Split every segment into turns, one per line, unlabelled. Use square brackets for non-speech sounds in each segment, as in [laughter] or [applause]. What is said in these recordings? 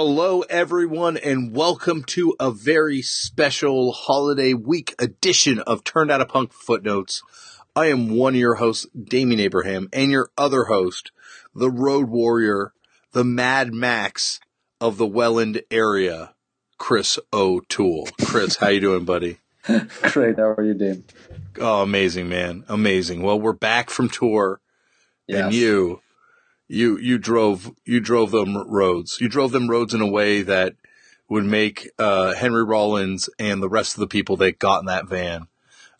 Hello, everyone, and welcome to a very special holiday week edition of Turned Out a Punk Footnotes. I am one of your hosts, Damian Abraham, and your other host, the Road Warrior, the Mad Max of the Welland area, Chris O'Toole. Chris, how you doing, buddy? [laughs]
Great. How are you, Dame?
Oh, amazing, man. Amazing. Well, we're back from tour,
Yes.
and you, you, you drove, you drove them roads. You drove them roads in a way that would make uh, Henry Rollins and the rest of the people that got in that van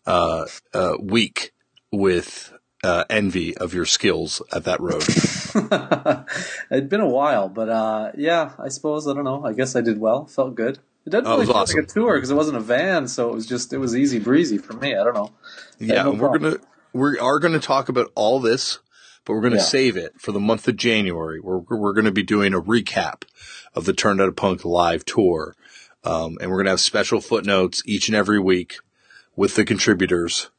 uh, uh, weak with uh, envy of your skills at that road. [laughs]
It'd been a while, but uh, yeah, I suppose I don't know. I guess I did well. Felt good. It didn't
Oh,
really feel
awesome.
like a tour because it wasn't a van, so it was just it was easy breezy for me. I don't know.
Yeah,
no
we're
problem.
gonna we are gonna talk about all this, but we're gonna
Yeah.
save it for the month of January. We're we're gonna be doing a recap of the Turned Out a Punk live tour, um, and we're gonna have special footnotes each and every week with the contributors,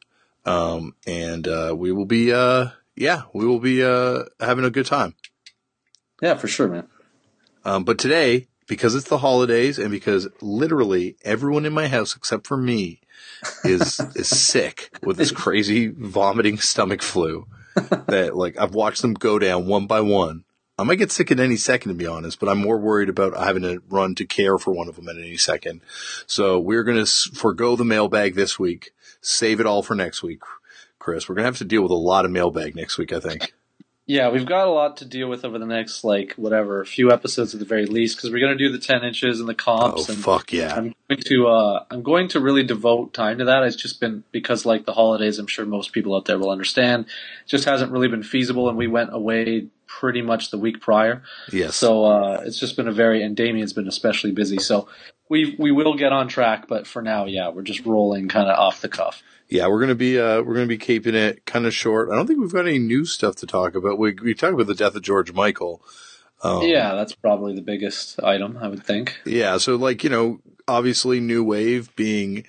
um, and uh, we will be uh, yeah we will be uh, having a good time.
Yeah, for sure, man.
Um, but today, because it's the holidays and because literally everyone in my house except for me is is sick with this [laughs] crazy vomiting stomach flu [laughs] that like I've watched them go down one by one. I might get sick at any second, to be honest, but I'm more worried about having to run to care for one of them at any second. So we're going to forego the mailbag this week, save it all for next week, Chris. We're going to have to deal with a lot of mailbag next week, I think.
Yeah, we've got a lot to deal with over the next like whatever few episodes at the very least because we're gonna do the ten inches and the
Oh,
and
fuck yeah.
I'm going to uh, I'm going to really devote time to that. It's just been because like the holidays, I'm sure most people out there will understand. Just hasn't really been feasible, and we went away pretty much the week prior.
Yes.
So uh, it's just been a very and Damian's been especially busy. So we we will get on track, but for now, yeah, we're just rolling kind of off the cuff.
Yeah, we're gonna be uh, we're gonna be keeping it kind of short. I don't think we've got any new stuff to talk about. We we talked about the death of George Michael. Um,
yeah, that's probably the biggest item I would think.
yeah. So like you know, obviously, new wave being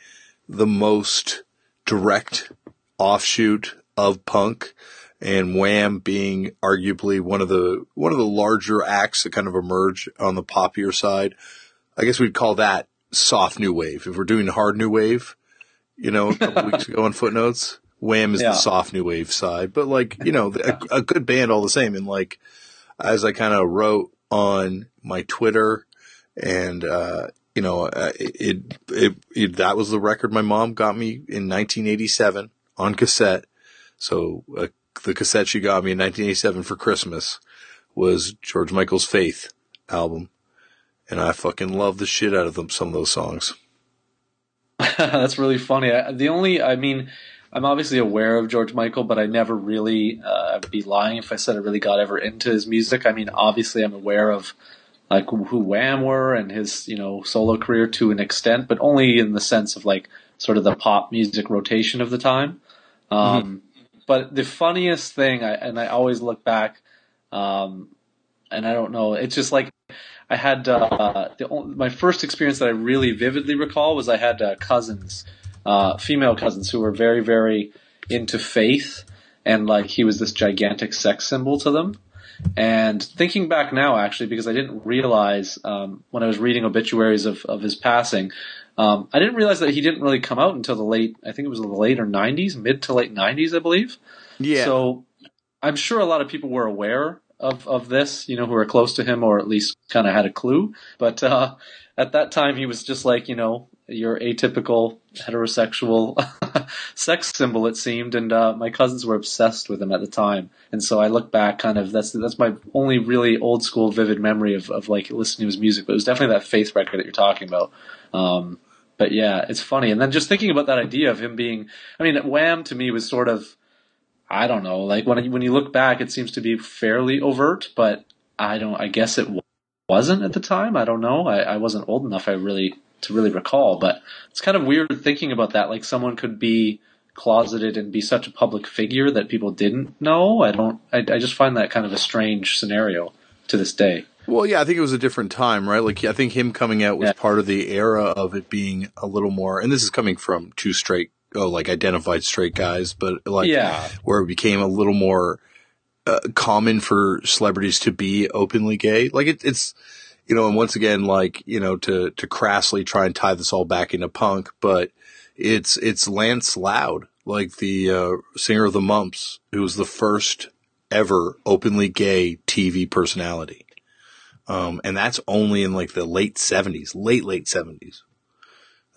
the most direct offshoot of punk, and Wham being arguably one of the one of the larger acts that kind of emerge on the poppier side. I guess we'd call that soft new wave. If we're doing hard new wave, you know, a couple weeks [laughs] ago on footnotes, Wham is
Yeah.
the soft new wave side, but like, you know, a, [laughs] a good band all the same. And like, as I kind of wrote on my Twitter and, uh, you know, uh, it, it, it, that was the record my mom got me in 1987 on cassette. So, uh, the cassette she got me in 1987 for Christmas was George Michael's Faith album. And I fucking love the shit out of them, some of those songs. [laughs]
That's really funny. I, the only, I mean, I'm obviously aware of George Michael, but I never really, uh, I'd be lying if I said I really got ever into his music. I mean, obviously, I'm aware of like who Wham were and his, you know, solo career to an extent, but only in the sense of like sort of the pop music rotation of the time. Um, But the funniest thing, I, and I always look back, um, and I don't know, it's just like I had uh, the, my first experience that I really vividly recall was I had uh, cousins, uh, female cousins who were very, very into faith, and like he was this gigantic sex symbol to them. And thinking back now, actually, because I didn't realize um, when I was reading obituaries of, of his passing, um, I didn't realize that he didn't really come out until the late, I think it was the later 90s, mid to late 90s, I believe.
Yeah.
So I'm sure a lot of people were aware of, of this, you know, who were close to him or at least kind of had a clue. But uh, at that time, he was just like, you know, your atypical heterosexual [laughs] sex symbol, it seemed. And uh, my cousins were obsessed with him at the time. And so I look back kind of, that's that's my only really old school vivid memory of, of like listening to his music. But it was definitely that faith record that you're talking about. Um, but yeah, it's funny. And then just thinking about that idea of him being, I mean, Wham to me was sort of, I don't know, like when when you look back, it seems to be fairly overt, but I don't, I guess it wasn't at the time. I don't know. I, I wasn't old enough. I really to really recall, but it's kind of weird thinking about that. Like someone could be closeted and be such a public figure that people didn't know. I don't. I, I just find that kind of a strange scenario to this day.
Well, yeah, I think it was a different time, right? Like, I think him coming out was
Yeah.
part of the era of it being a little more, and this is coming from two straight, oh, like identified straight guys, but like,
Yeah.
where it became a little more uh, common for celebrities to be openly gay. Like, it, it's, you know, and once again, like, you know, to, to crassly try and tie this all back into punk, but it's, it's Lance Loud, like the, uh, singer of the Mumps, who was the first ever openly gay TV personality. Um, and that's only in like the late seventies, late, late seventies.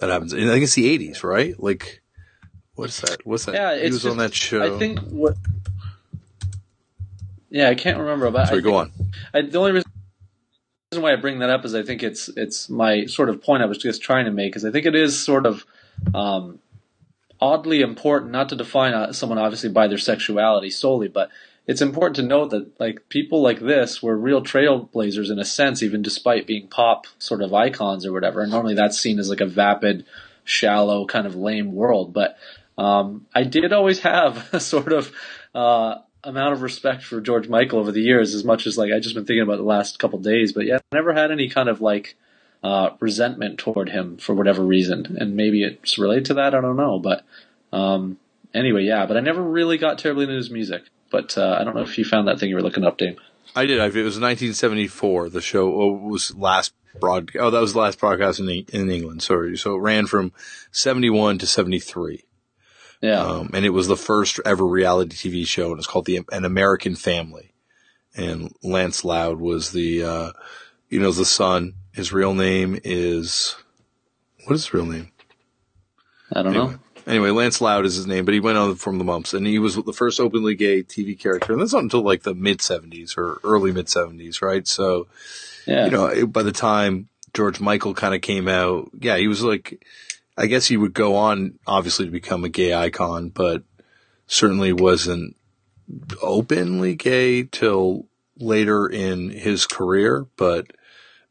That happens. And I think it's the eighties, right? Like, what's that? What's that?
Yeah,
he was
just-
on that show.
I think what. Yeah, I can't remember, but
Sorry,
I
go on.
I, the only reason why I bring that up is I think it's it's my sort of point I was just trying to make is I think it is sort of um, oddly important not to define uh, someone obviously by their sexuality solely, but it's important to note that like people like this were real trailblazers in a sense, even despite being pop sort of icons or whatever. And normally that's seen as like a vapid, shallow kind of lame world, but um, I did always have [laughs] a sort of uh, amount of respect for George Michael over the years, as much as like I just been thinking about the last couple days. But yeah, I never had any kind of like uh, resentment toward him for whatever reason, and maybe it's related to that. I don't know, but um, anyway, yeah. But I never really got terribly into his music. But uh, I don't know if you found that thing you were looking up, Dave.
I did. It was 1974. The show oh, was last broad. Oh, that was the last broadcast in in England. Sorry. So it ran from 71 to 73.
Yeah,
Um, and it was the first ever reality TV show, and it's called the An American Family. And Lance Loud was the, uh, you know, the son. His real name is what is his real name?
I don't
Anyway,
know.
anyway, Lance Loud is his name, but he went on from the Mumps, and he was the first openly gay TV character, and that's not until like the mid '70s or early mid '70s, right? So,
Yeah,
you know, by the time George Michael kind of came out, yeah, he was like, I guess he would go on, obviously, to become a gay icon, but certainly wasn't openly gay till later in his career, but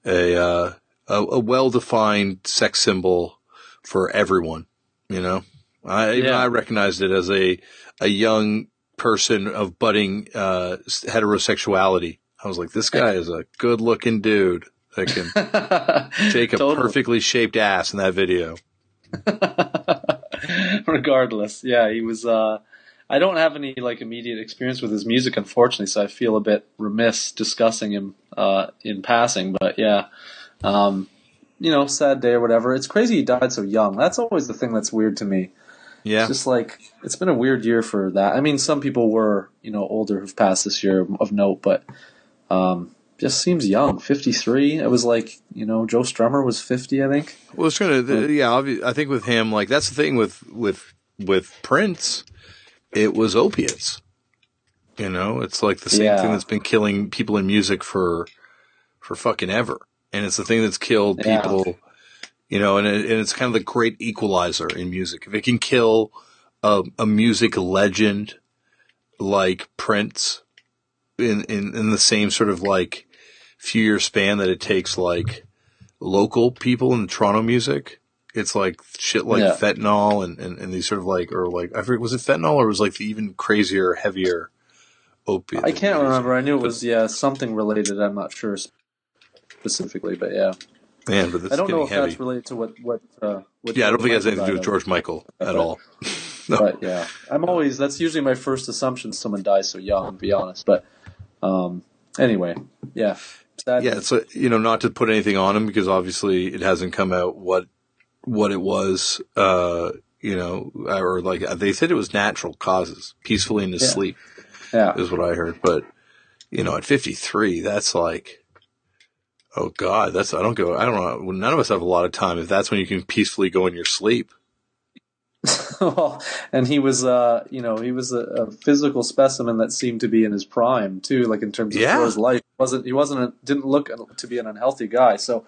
a, uh, a, a well-defined sex symbol for everyone, you know? I,
Yeah.
I recognized it as a, a young person of budding, uh, heterosexuality. I was like, this guy is a good looking dude that can [laughs] take a
Totally.
perfectly shaped ass in that video. [laughs]
Regardless, yeah, he was. Uh, I don't have any like immediate experience with his music, unfortunately, so I feel a bit remiss discussing him uh, in passing. But yeah, um, you know, sad day or whatever. It's crazy he died so young. That's always the thing that's weird to me.
Yeah.
It's just like it's been a weird year for that. I mean, some people were you know older who've passed this year of note, but um, just seems young. Fifty three. It was like you know Joe Strummer was fifty, I think.
Well, it's gonna, the, yeah, I think with him, like, that's the thing with, with, with Prince, it was opiates. You know, it's like the same
Yeah.
thing that's been killing people in music for, for fucking ever. And it's the thing that's killed
Yeah.
people, you know, and, it, and it's kind of the great equalizer in music. If it can kill a, a music legend like Prince in, in, in the same sort of like few year span that it takes like local people in Toronto music, it's like shit like
Yeah.
fentanyl and, and, and these sort of like, or like, I forget, was it fentanyl or was it like the even crazier, heavier opiate?
I can't remember. I knew it was yeah something related. I'm not sure specifically, but yeah,
Man, but it's
I don't know if
heavy.
that's related to what what. Uh, what
yeah, I don't think it has anything to do with George Michael at all. [laughs]
of. But yeah, I'm always that's usually my first assumption. Someone dies so young, to be honest. But um, anyway, yeah, sad.
Yeah, so you know, not to put anything on him because obviously it hasn't come out what what it was. Uh, you know, or like they said it was natural causes, peacefully in his
Yeah.
sleep
yeah.
is what I heard. But you know, at 53, that's like, oh god, that's I don't go. I don't know. None of us have a lot of time. If that's when you can peacefully go in your sleep, [laughs]
and he was, uh, you know, he was a, a physical specimen that seemed to be in his prime too, like in terms of
Yeah.
his life. He wasn't he wasn't a, didn't look to be an unhealthy guy. So,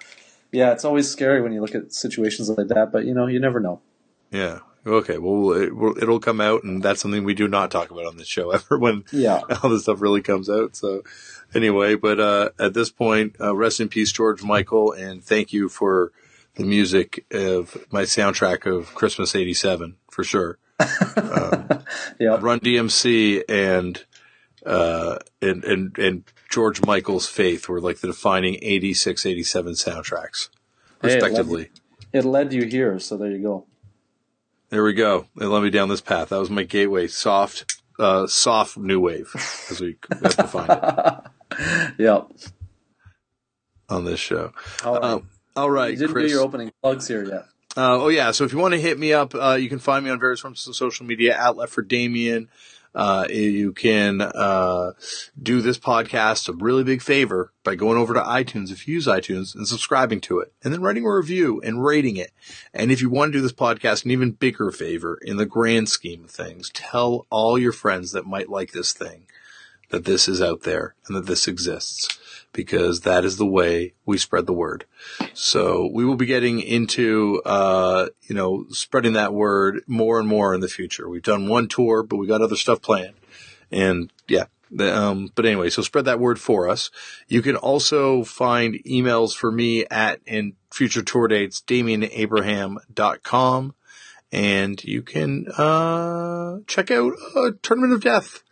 yeah, it's always scary when you look at situations like that. But you know, you never know.
yeah. Okay, well, it, will- it'll come out, and that's something we do not talk about on this show [laughs] ever when
Yeah, [laughs]
all this stuff really comes out. So anyway, but uh, at this point, uh, rest in peace, George Michael, and thank you for the music of my soundtrack of Christmas '87 for sure. [laughs]
yeah,
Run DMC and uh, and and and George Michael's Faith were like the defining 86, 87 soundtracks,
Hey, I love
respectively.
it led you here. So there you go.
There we go. It led me down this path. That was my gateway. Soft, uh, soft new wave, as we have defined it. [laughs]
yep.
on this show.
Right.
Um, all right,
you didn't
Chris.
do your opening plugs here yet.
Uh, oh yeah, so if you want to hit me up, uh, you can find me on various forms of social media at Left for Damian. Uh, you can uh, do this podcast a really big favor by going over to iTunes if you use iTunes and subscribing to it, and then writing a review and rating it. And if you want to do this podcast an even bigger favor in the grand scheme of things, tell all your friends that might like this thing that this is out there and that this exists because that is the way we spread the word. So we will be getting into, uh, you know, spreading that word more and more in the future. We've done one tour, but we got other stuff planned. And yeah, um, but anyway, so spread that word for us. You can also find emails for me at and future tour dates, DamianAbraham.com. And you can, uh, check out, uh, Tournament of Death.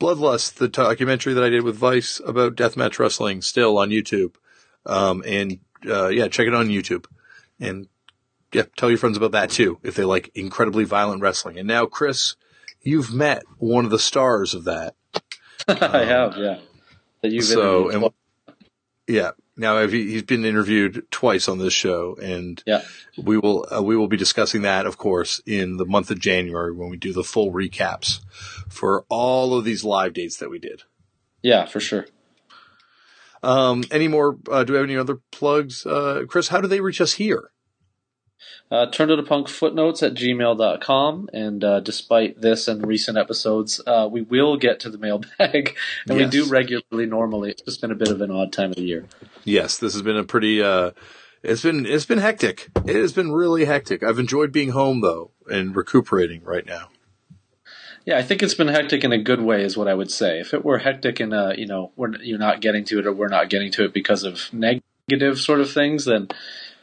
Bloodlust, the documentary that I did with Vice about deathmatch wrestling, still on YouTube. Um, and uh, yeah, check it on YouTube, and yeah, tell your friends about that too if they like incredibly violent wrestling. And now, Chris, you've met one of the stars of that. [laughs]
I have, yeah. That you've
So,
interviewed.
and yeah, now he's been interviewed twice on this show, and
yeah.
we will uh, we will be discussing that, of course, in the month of January when we do the full recaps for all of these live dates that we did.
Yeah, for sure.
Um, any more? Uh, do we have any other plugs, uh, Chris? How do they reach us here?
Uh, turn it to punk footnotes at gmail.com. And uh, despite this and recent episodes, uh, we will get to the mailbag. [laughs] and
Yes.
we do regularly normally. It's just been a bit of an odd time of the year.
Yes, this has been a pretty. Uh, it's been it's been hectic. It has been really hectic. I've enjoyed being home though and recuperating right now.
Yeah, I think it's been hectic in a good way, is what I would say. If it were hectic in a, you know, we're, you're not getting to it or we're not getting to it because of negative sort of things, then it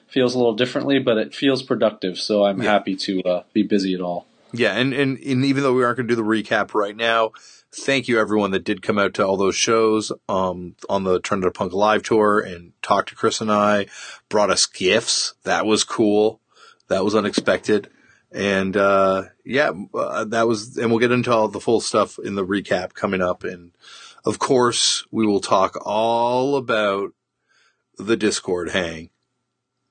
feels a little differently, but it feels productive. So I'm
Yeah.
happy to uh, be busy at all.
Yeah, and, and and even though we aren't going to do the recap right now, thank you everyone that did come out to all those shows um, on the Turn to Punk live tour and talked to Chris and I, brought us gifts. That was cool. That was unexpected. And uh, yeah, uh, that was, and we'll get into all the full stuff in the recap coming up. And of course, we will talk all about the Discord hang.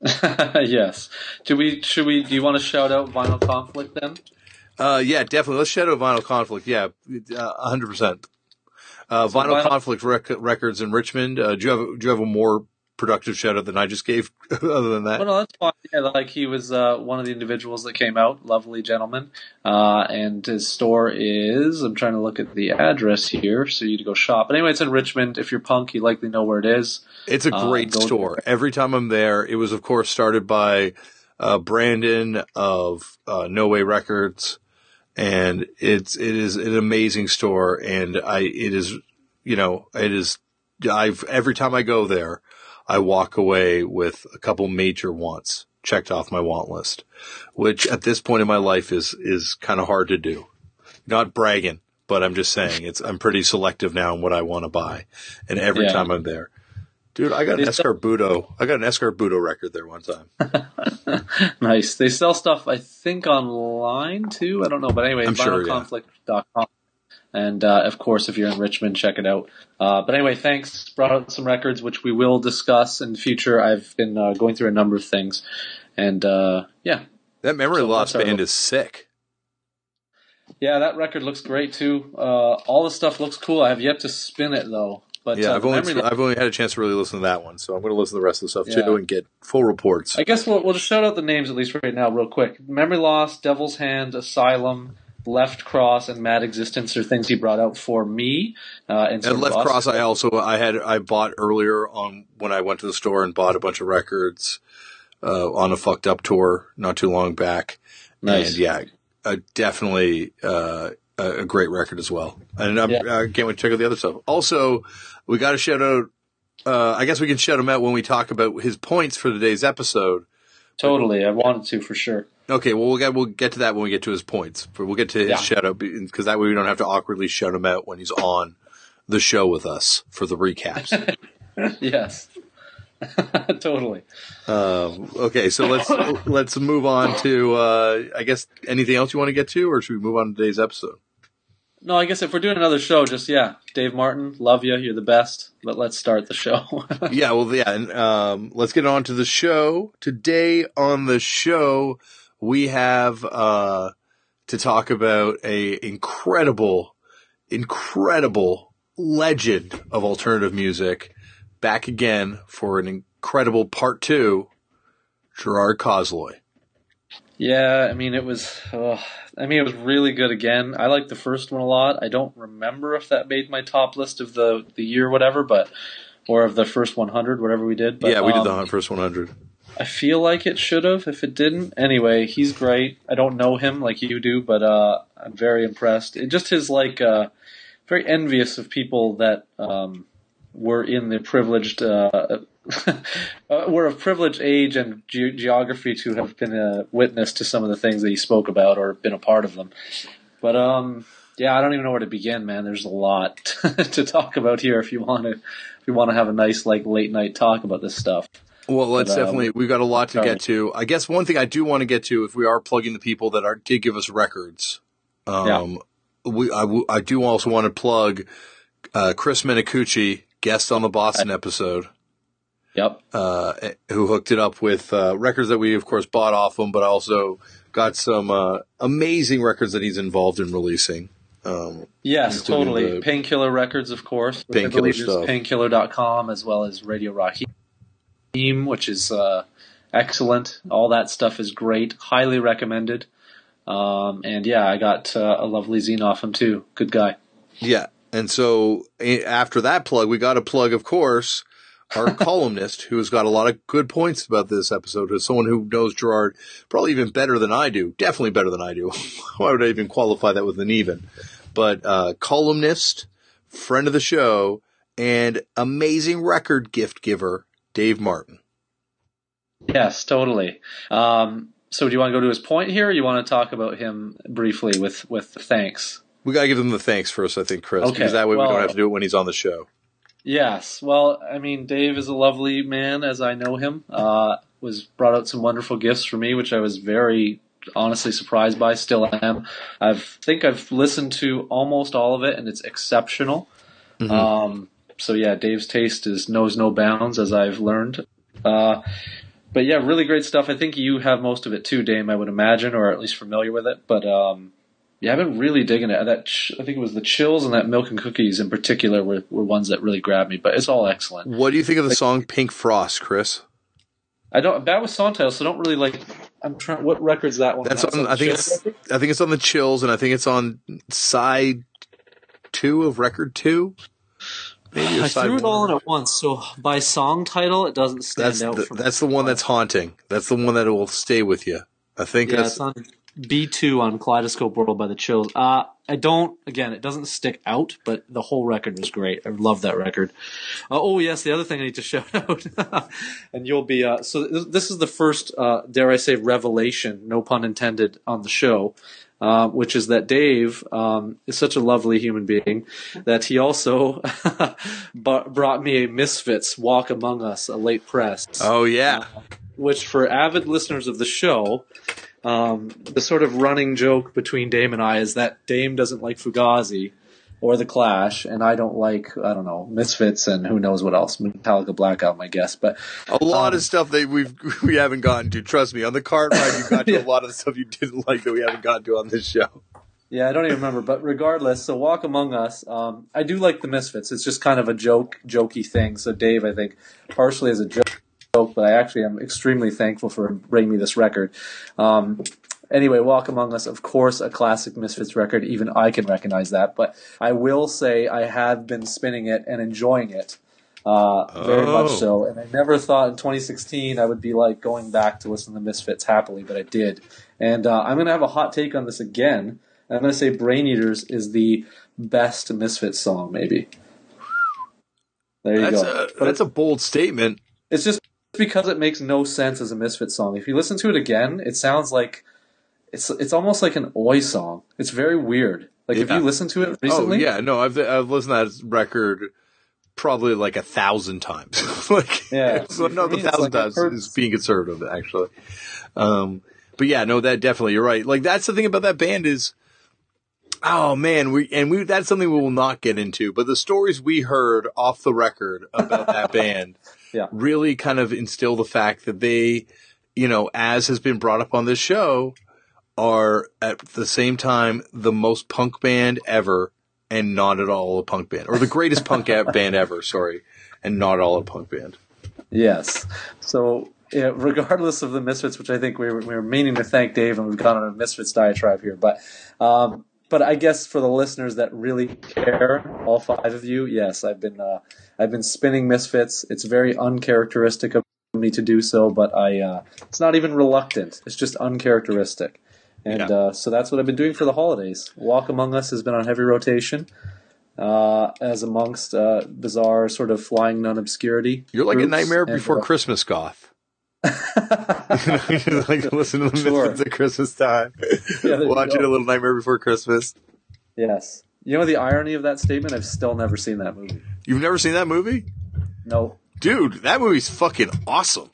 [laughs]
yes. Do we? Should we? Do you want to shout out Vinyl Conflict then?
Uh, yeah, definitely. Let's shout out vinyl conflict. Yeah, a hundred percent. Uh, vinyl
Vinyl-
conflict rec- records in Richmond. Uh, do you have do you have a more productive shout out than I just gave? [laughs] other than that,
Well, no, that's fine. Yeah, like he was uh, one of the individuals that came out, lovely gentleman. Uh, and his store is, I'm trying to look at the address here, so you to go shop. But anyway, it's in Richmond. If you're punk, you likely know where it is.
it's a
uh,
great
go
store. Every time I'm there, it was of course started by uh, Brandon of uh, No Way Records, and it's it is an amazing store, and I it is you know it is I've every time I go there, I walk away with a couple major wants checked off my want list, which at this point in my life is is kind of hard to do. Not bragging, but I'm just saying it's I'm pretty selective now in what I want to buy, and every
Yeah.
time I'm there. Dude, I got an Eskorbuto. I got an Eskorbuto record there one time. [laughs]
nice. They sell stuff, I think, online too. I don't know. But anyway,
I'm sure, yeah.
And uh, of course, if you're in Richmond, check it out. Uh, but anyway, thanks. Brought out some records, which we will discuss in the future. I've been uh, going through a number of things. And uh, yeah,
That Memory
So
Loss band is sick.
Yeah, that record looks great too. Uh, all the stuff looks cool. I have yet to spin it though. But
Yeah,
uh,
I've only I've only had a chance to really listen to that one, so I'm going to listen to the rest of the stuff
Yeah.
too and get full reports.
I guess we'll, we'll just shout out the names at least right now, real quick. Memory Loss, Devil's Hand, Asylum, Left Cross, and Mad Existence are things he brought out for me. Uh, and,
And Left. Cross, I also I had I bought earlier on when I went to the store and bought a bunch of records uh, on a fucked up tour not too long back.
Nice.
And yeah, uh, definitely uh, a great record as well. And I'm,
Yeah.
I can't wait to check out the other stuff. Also, we got to shout out. Uh, I guess we can shout him out when we talk about his points for today's episode.
Totally, I wanted to for sure.
Okay, well we'll get we'll get to that when we get to his points. But we'll get to his
Yeah.
shout out because that way we don't have to awkwardly shout him out when he's on the show with us for the recaps. [laughs]
yes, [laughs] totally.
um, okay, so let's [laughs] let's move on to uh, I guess anything else you want to get to, or should we move on to today's episode?
no, I guess if we're doing another show, just yeah, Dave Martin, love you, you're the best. But let's start the show.
yeah, well, yeah, and um, let's get on to the show. Today on the show, we have uh, to talk about a incredible, incredible legend of alternative music back again for an incredible part two, Gerard Cosloy.
Yeah, I mean it was. Uh, I mean it was really good again. I like the first one a lot. I don't remember if that made my top list of the the year, whatever, but or of the first 100, whatever we did. But,
yeah, we did
um,
the first 100.
I feel like it should have if it didn't. Anyway, he's great. I don't know him like you do, but uh, I'm very impressed. It just his like uh, very envious of people that um, were in the privileged uh, [laughs] uh, we're of privileged age and ge- geography to have been a witness to some of the things that he spoke about or been a part of them. But um, yeah, I don't even know where to begin, man. There's a lot [laughs] to talk about here if you want to if you want to have a nice like late night talk about this stuff.
Well, let's but, um, definitely. We've got a lot to get to. I guess one thing I do want to get to, if we are plugging the people that are did give us records, um, yeah. we I, I do also want to plug uh, Chris Minicucci, guest on the Boston episode.
Yep.
Uh, who hooked it up with uh, records that we, of course, bought off him, but also got some uh, amazing records that he's involved in releasing. Um,
yes, totally. Painkiller Records, of course.
Painkiller stuff.
Painkiller.com as well as Radio Raheem, which is uh, excellent. All that stuff is great. Highly recommended. Um, and yeah, I got uh, a lovely zine off him too. Good guy.
Yeah. And so after that plug, we got a plug, of course, our [laughs] columnist, who's got a lot of good points about this episode, is someone who knows Gerard probably even better than I do. Definitely better than I do. [laughs] Why would I even qualify that with an even? But uh, columnist, friend of the show, and amazing record gift giver, Dave Martin.
Yes, totally. Um, so, do you want to go to his point here, or you want to talk about him briefly with with thanks?
We got to give him the thanks first, I think, Chris, okay. because that way well, we don't have to do it when he's on the show.
Yes. Well, I mean, Dave is a lovely man as I know him. Uh, was brought out some wonderful gifts for me, which I was very honestly surprised by. Still am. I think I've listened to almost all of it, and it's exceptional. Mm-hmm. Um, so yeah, Dave's taste is knows no bounds, as I've learned. Uh, but yeah, really great stuff. I think you have most of it too, Dame. I would imagine, or at least familiar with it. But um, yeah, I've been really digging it. That ch- I think it was the chills and that milk and cookies in particular were, were ones that really grabbed me. But it's all excellent.
What do you think of the like, song Pink Frost, Chris?
I don't. That was song so I don't really like. I'm trying. What record's that one?
That's on, on. I think it's. Record? I think it's on the Chills, and I think it's on side two of record two.
Maybe I threw it all in at once, so by song title, it doesn't stand
that's
out.
The, that's the one that's haunting. That's the one that will stay with you. I think
yeah,
that's
it's on B2 on Kaleidoscope World by the Chills. Uh, I don't, again, it doesn't stick out, but the whole record was great. I love that record. Uh, oh, yes, the other thing I need to [laughs] shout out, [laughs] and you'll be, uh, so this is the first, uh, dare I say, revelation, no pun intended, on the show. Uh, which is that Dave um, is such a lovely human being that he also [laughs] brought me a Misfits Walk Among Us, a late press.
Oh, yeah.
Uh, which, for avid listeners of the show, um, the sort of running joke between Dame and I is that Dame doesn't like Fugazi or The Clash, and I don't like I don't know Misfits and who knows what else Metallica Blackout, I guess. But
a lot um, of stuff that we've [laughs] we haven't gotten to. Trust me, on the cart ride, you got to yeah. [laughs] a lot of stuff you didn't like that we haven't gotten to on this show.
Yeah, I don't even remember, but regardless, so Walk Among Us, um, I do like the Misfits. It's just kind of a joke, jokey thing. So Dave, I think, partially as a joke but I actually am extremely thankful for bringing me this record. Um, anyway, Walk Among Us, of course, a classic Misfits record. Even I can recognize that. But I will say I have been spinning it and enjoying it. Uh, very oh. much so. And I never thought in 2016 I would be like going back to listen to Misfits happily, but I did. And uh, I'm going to have a hot take on this again. I'm going to say Brain Eaters is the best Misfits song, maybe. There you
that's
go.
A, that's a bold statement.
It's just because it makes no sense as a Misfit song. If you listen to it again, it sounds like it's it's almost like an Oi song. It's very weird. Like yeah. if you listen to it recently,
oh yeah, no, I've I've listened to that record probably like a thousand times. [laughs] like
yeah, [laughs]
so not a thousand like times is being conservative actually. Um, but yeah, no, that definitely you're right. Like that's the thing about that band is Oh man, we and we that's something we will not get into, but the stories we heard off the record about that [laughs] band
Yeah.
really kind of instill the fact that they, you know, as has been brought up on this show, are at the same time the most punk band ever and not at all a punk band. Or the greatest punk [laughs] band ever, sorry, and not at all a punk band.
Yes. So, yeah, regardless of the Misfits, which I think we were, we were meaning to thank Dave, and we've gone on a Misfits diatribe here, but um, but I guess for the listeners that really care, all five of you, yes, I've been uh, I've been spinning Misfits. It's very uncharacteristic of me to do so, but I uh, it's not even reluctant. It's just uncharacteristic. And
Yeah.
uh, so that's what I've been doing for the holidays. Walk Among Us has been on heavy rotation, uh, as amongst uh, bizarre sort of flying nun obscurity.
You're like a nightmare
And,
before
uh,
Christmas goth. you [laughs] just [laughs] like listen to the
Sure.
Misfits at Christmas time.
Yeah,
Watching a little Nightmare Before Christmas.
Yes. You know the irony of that statement? I've still never seen that movie.
You've never seen that movie?
No.
Dude, that movie's fucking awesome.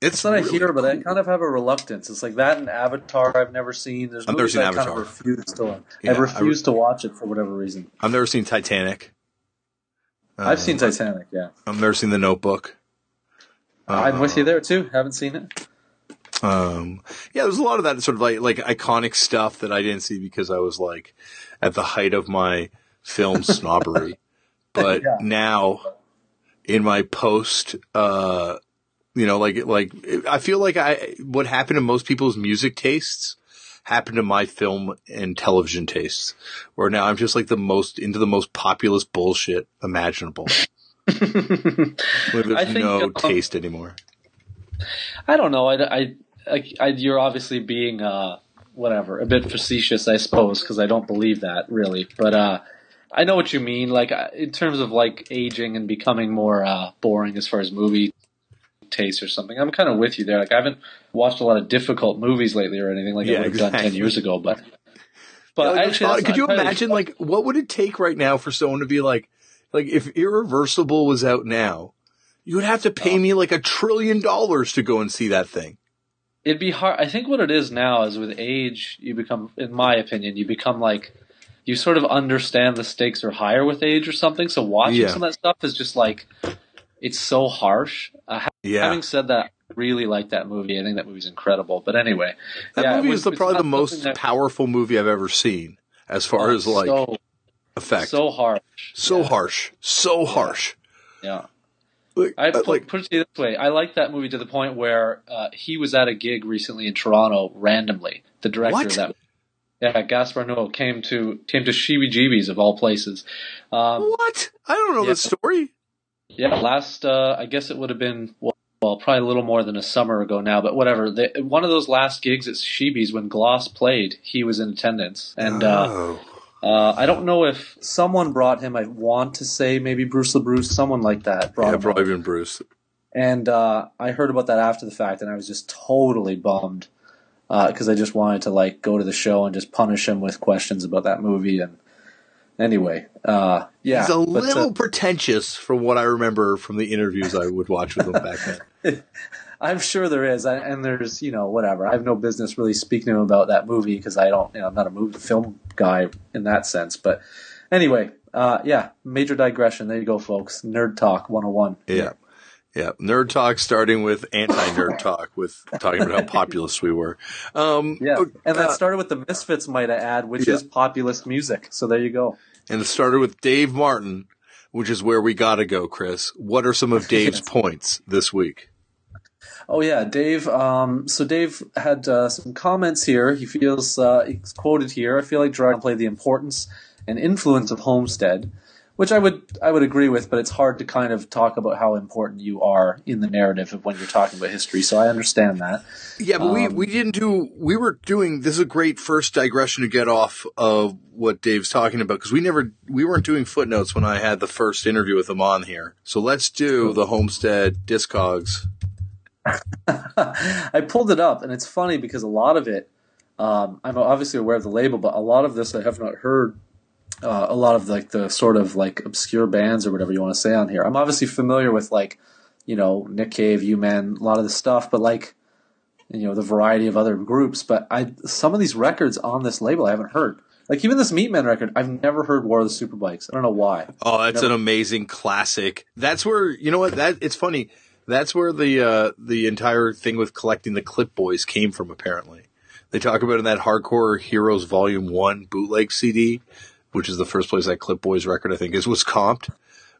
It's
It's what I
really
hear, but I kind of have a reluctance. It's like that and Avatar I've never seen. There's
I've never seen
I kind of
Avatar.
refuse to
Yeah,
I
I
refuse to watch it for whatever reason.
I've never seen Titanic.
I've
Uh,
seen Titanic, yeah.
I've never seen The Notebook.
I'm with
Uh,
you there too. Haven't seen it.
Um, yeah, there's a lot of that sort of like like iconic stuff that I didn't see because I was like at the height of my film snobbery. But
Yeah.
now, in my post, uh, you know, like like I feel like I what happened to most people's music tastes happened to my film and television tastes, where now I'm just like the most into the most populist bullshit imaginable. [laughs] There's
I think,
no
um,
taste anymore.
I don't know. I, I, I, I you're obviously being uh, whatever a bit facetious, I suppose, because I don't believe that really. But uh, I know what you mean. Like uh, in terms of like aging and becoming more uh, boring as far as movie taste or something. I'm kind of with you there. Like I haven't watched a lot of difficult movies lately or anything like I would have done ten years ago. But [laughs] but
Yeah, like,
actually,
thought- could you imagine like what would it take right now for someone to be like like if irreversible was out now you would have to pay me like a trillion dollars to go and see that thing
It'd be hard. I think what it is now is with age, you become, in my opinion, you become like, you sort of understand the stakes are higher with age or something. So watching
Yeah.
some of that stuff is just like, it's so harsh. Uh, ha-
yeah
Having said that, I really like that movie. I think that movie's incredible. But anyway,
that
yeah,
movie
it
is the,
was-
probably the most
that-
powerful movie i've ever seen as far
oh,
as like
so,
effect so, harsh.
so harsh.
harsh so harsh
Yeah.
like,
I
uh,
put,
like
put it to you this way: I like that movie to the point where uh, he was at a gig recently in Toronto randomly. The director
What?
of that, yeah, Gaspar Noé came to came to Jeebies of all places. Um,
what i don't know
yeah.
this story
yeah, last uh, I guess it would have been well, well, probably a little more than a summer ago now, but whatever. The, one of those last gigs at Sheebies when Gloss played, he was in attendance, and uh,
oh.
uh, I don't know if someone brought him. I want to say maybe Bruce LaBruce, someone like that brought
yeah
him.
probably been bruce
And uh, I heard about that after the fact, and I was just totally bummed because I just wanted to like go to the show and just punish him with questions about that movie. And anyway, uh, yeah,
he's a
but, uh,
little pretentious from what i remember from the interviews i would watch with him back then [laughs]
I'm sure there is, I- and there's you know whatever. I have no business really speaking to him about that movie because I don't, you know, I'm not a movie film guy in that sense. But anyway, uh, yeah, major digression. There you go, folks. Nerd talk 101.
Yeah. Yeah. Nerd talk starting with anti nerd [laughs] talk with talking about how populist we were. Um,
Yeah, and that
uh,
started with the Misfits, might I add, which
Yeah.
is populist music. So there you go.
and it started with Dave Martin, which is where we got to go, Chris. What are some of Dave's
Yes. [laughs]
points this week?
Oh yeah, Dave. Um, so Dave had uh, some comments here. He feels uh, he's quoted here. I feel like Gerard played the importance and influence of Homestead, which I would I would agree with. But it's hard to kind of talk about how important you are in the narrative of when you're talking about history. So I understand that.
Yeah, but we,
Um,
we didn't do, we were doing, this is a great first digression to get off of what Dave's talking about because we never, we weren't doing footnotes when I had the first interview with him on here. So let's do the Homestead Discogs. [laughs]
I pulled it up, and it's funny because a lot of it, um, I'm obviously aware of the label, but a lot of this I have not heard. Uh, a lot of like the sort of like obscure bands or whatever you want to say on here. I'm obviously familiar with like, you know, Nick Cave, U Men, a lot of the stuff, but like, you know, the variety of other groups. But I some of these records on this label I haven't heard. Like even this Meatman record, I've never heard War of the Superbikes. I don't know why.
Oh, that's
Never-
an amazing classic. That's where you know what that it's funny. That's where the uh, the entire thing with collecting the Clitboys came from. Apparently, they talk about in that Hardcore Heroes Volume One bootleg CD, which is the first place that Clitboys record I think is was comped.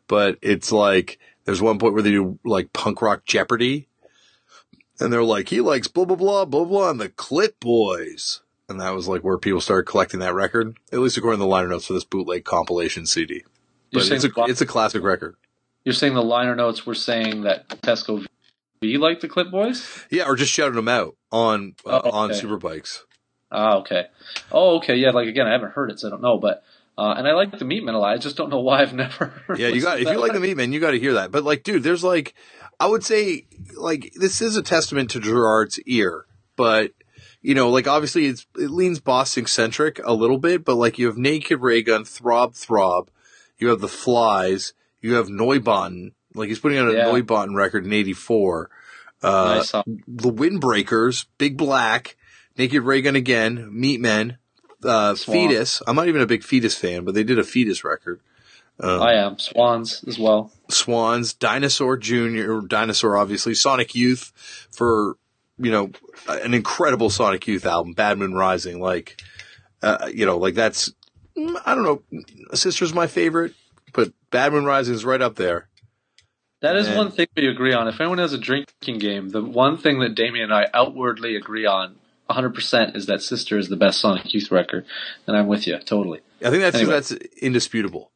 But it's like there's one point where they do like punk rock Jeopardy, and they're like he likes blah blah blah blah blah and the Clitboys. And that was like where people started collecting that record, at least according to the liner notes for this bootleg compilation CD. But it's a it's a classic record.
you're saying the liner notes were saying that Tesco Vee like the Clitboys?
Yeah, or just shouting them out on uh,
Oh,
on. Superbikes.
Ah, okay. Oh, okay. Yeah, like again, I haven't heard it, so I don't know. But uh, and I like the Meatman a lot. I just don't know why I've [laughs] never.
Yeah, you got if you like the meat man, you got to hear that. But like, dude, there's like, I would say like this is a testament to Gerard's ear, but you know, like obviously it's it leans Boston centric a little bit, but like you have Naked Raygun, Throb Throb, you have the Flies, you have Neubauten, like he's putting out a
Yeah.
Neubauten record in '84. Uh, the Windbreakers, Big Black, Naked Raygun again, Meatmen, uh, Foetus. I'm not even a big Foetus fan, but they did a Foetus record. Um,
I am Swans as well.
Swans, Dinosaur Junior, Dinosaur, obviously, Sonic Youth for you know an incredible Sonic Youth album, Bad Moon Rising. Like, uh, you know, like that's mm, I don't know, Sister's my favorite, but Bad Moon Rising is right up there.
That is
And-
one thing we agree on. If anyone has a drinking game, the one thing that Damian and I outwardly agree on 100% is that Sister is the best Sonic Youth record. And I'm with you, totally.
I think that's
Anyway.
that's indisputable.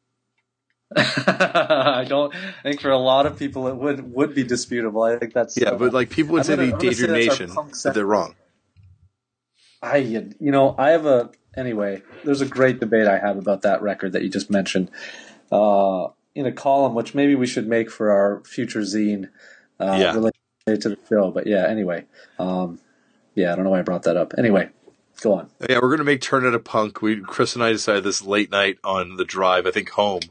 [laughs]
I don't I think for a lot of people it would would be disputable. I think that's
Yeah,
uh,
but like people would say the
I'm gonna say
Daydream Nation, but they're wrong.
I you know I have a anyway. There's a great debate I have about that record that you just mentioned uh, in a column, which maybe we should make for our future zine uh,
Yeah.
related to the show. But yeah, anyway, um, yeah, I don't know why I brought that up. Anyway, go on.
Yeah, we're gonna make Turn It a Punk. We Chris and I decided this late night on the drive, I think home,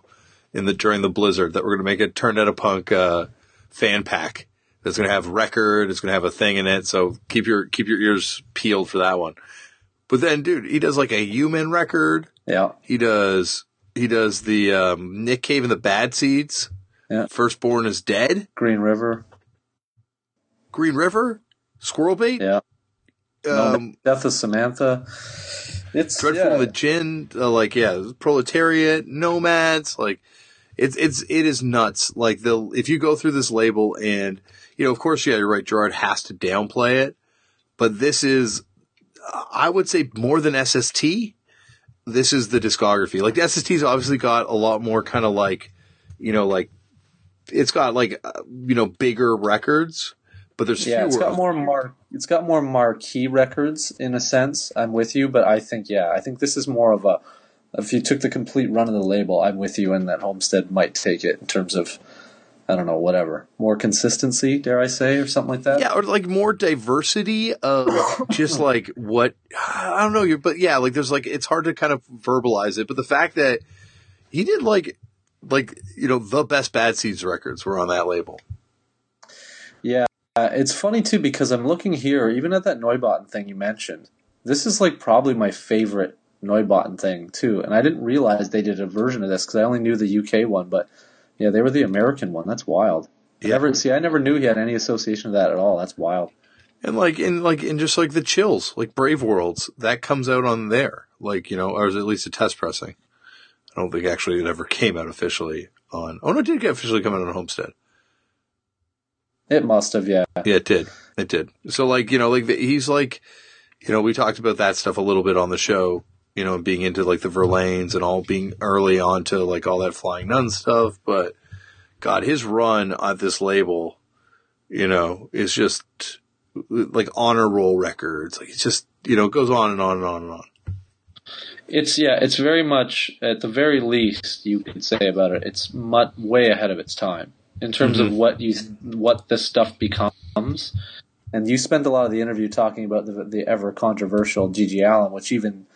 in the during the blizzard, that we're gonna make a Turn It a Punk uh, fan pack. That's gonna have record. It's gonna have a thing in it. So keep your keep your ears peeled for that one. But then, dude, he does like a human record.
Yeah,
He does he does the um, Nick Cave and the Bad Seeds.
Yeah.
Firstborn is dead.
Green River.
Green River. Squirrel Bait.
Yeah,
Um,
Death of Samantha. It's
Dreadful
yeah.
the Gin, uh, like yeah, Proletariat, Nomads, like it's it's it is nuts. Like the if you go through this label and you know, of course, yeah, you're right. Gerard has to downplay it, but this is, I would say, more than SST. This is the discography. Like the SST's obviously got a lot more kind of like, you know, like it's got like uh, you know bigger records, but there's
Yeah, it's got more mar- it's got more marquee records in a sense. I'm with you, but I think yeah, I think this is more of a if you took the complete run of the label, I'm with you and that Homestead might take it in terms of I don't know, whatever. More consistency, dare I say, or something like that.
Yeah, or like more diversity of [coughs] just like what I don't know, but yeah, like there's like it's hard to kind of verbalize it, but the fact that he did like like you know the best Bad Seeds records were on that label.
Yeah, uh, it's funny too because I'm looking here, even at that Neubauten thing you mentioned. This is like probably my favorite Neubauten thing too, and I didn't realize they did a version of this because I only knew the UK one, but yeah, they were the American one. That's wild. I
Yeah.
Never see. I never knew he had any association with that at all. That's wild.
And like in like in just like the chills, like Brave Words, that comes out on there. Like, you know, or is at least a test pressing. I don't think actually it ever came out officially on Oh no, it did get officially come out on Homestead.
It must have, yeah.
Yeah, it did. It did. So like, you know, like the, he's like, you know, we talked about that stuff a little bit on the show, you know, being into like the Verlaines and all being early on to like all that Flying Nun stuff. But God, his run at this label, you know, is just like honor roll records. Like it's just, you know, it goes on and on and on and on.
It's yeah. It's very much at the very least you can say about it. It's mu- way ahead of its time in terms of what you what this stuff becomes. And you spent a lot of the interview talking about the, the ever controversial GG Allin, which even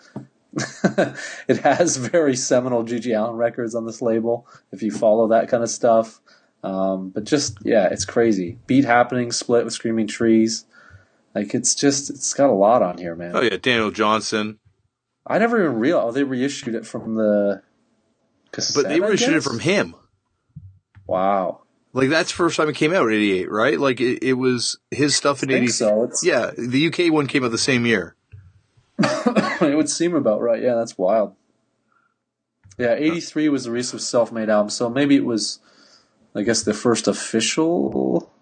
[laughs] it has very seminal GG Allin records on this label. If you follow that kind of stuff, um, but just yeah, it's crazy. Beat happening, split with Screaming Trees. Like it's just it's got a lot on here, man.
Oh yeah, Daniel Johnston.
I never even realized oh, they reissued it from the. Cassette,
But they reissued it from him.
Wow.
Like that's the first time it came out in '88, right? Like it, it was his stuff in
think
'80.
so. It's,
Yeah, the UK one came out the same year. [laughs]
it would seem about right. Yeah, that's wild. Yeah, '83 was the release of self-made album, so maybe it was, I guess, the first official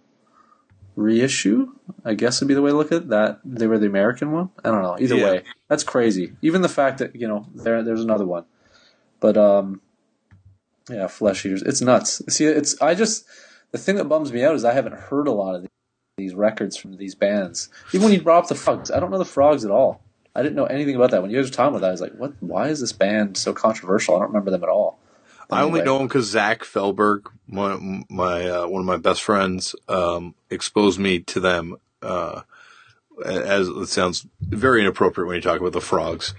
reissue. I guess would be the way to look at it. That they were the American one. I don't know. Either
Yeah.
way, that's crazy. Even the fact that you know there there's another one, but um, yeah, Flesh Eaters. It's nuts. See, it's I just the thing that bums me out is I haven't heard a lot of these records from these bands. Even when you brought up the Frogs, I don't know the Frogs at all. I didn't know anything about that. When you guys were talking about that, I was like, "What? Why is this band so controversial?" I don't remember them at all.
I only know them because Zach Felberg, one my uh, one of my best friends, um, exposed me to them. Uh, as it sounds very inappropriate when you talk about the frogs,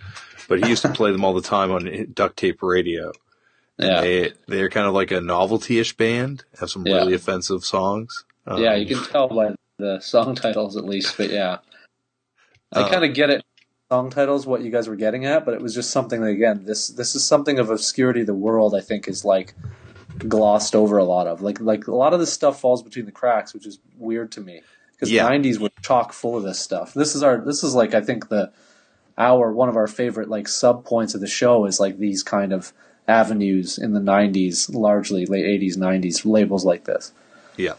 but he used to play them all the time on duct tape radio.
Yeah,
They they're kind of like a novelty-ish band. Have some
Yeah.
really offensive songs. Um,
yeah, you can tell by the song [laughs] titles at least. But yeah, I
Uh,
kind of get it. Song titles, what you guys were getting at, but it was just something that again, this this is something of obscurity. The world, I think, is like glossed over a lot of like like a lot of this stuff falls between the cracks, which is weird to me because
Yeah.
the '90s were chock full of this stuff. This is our this is like I think the our one of our favorite like sub points of the show is like these kind of avenues in the '90s, largely late '80s, '90s labels like this.
yeah,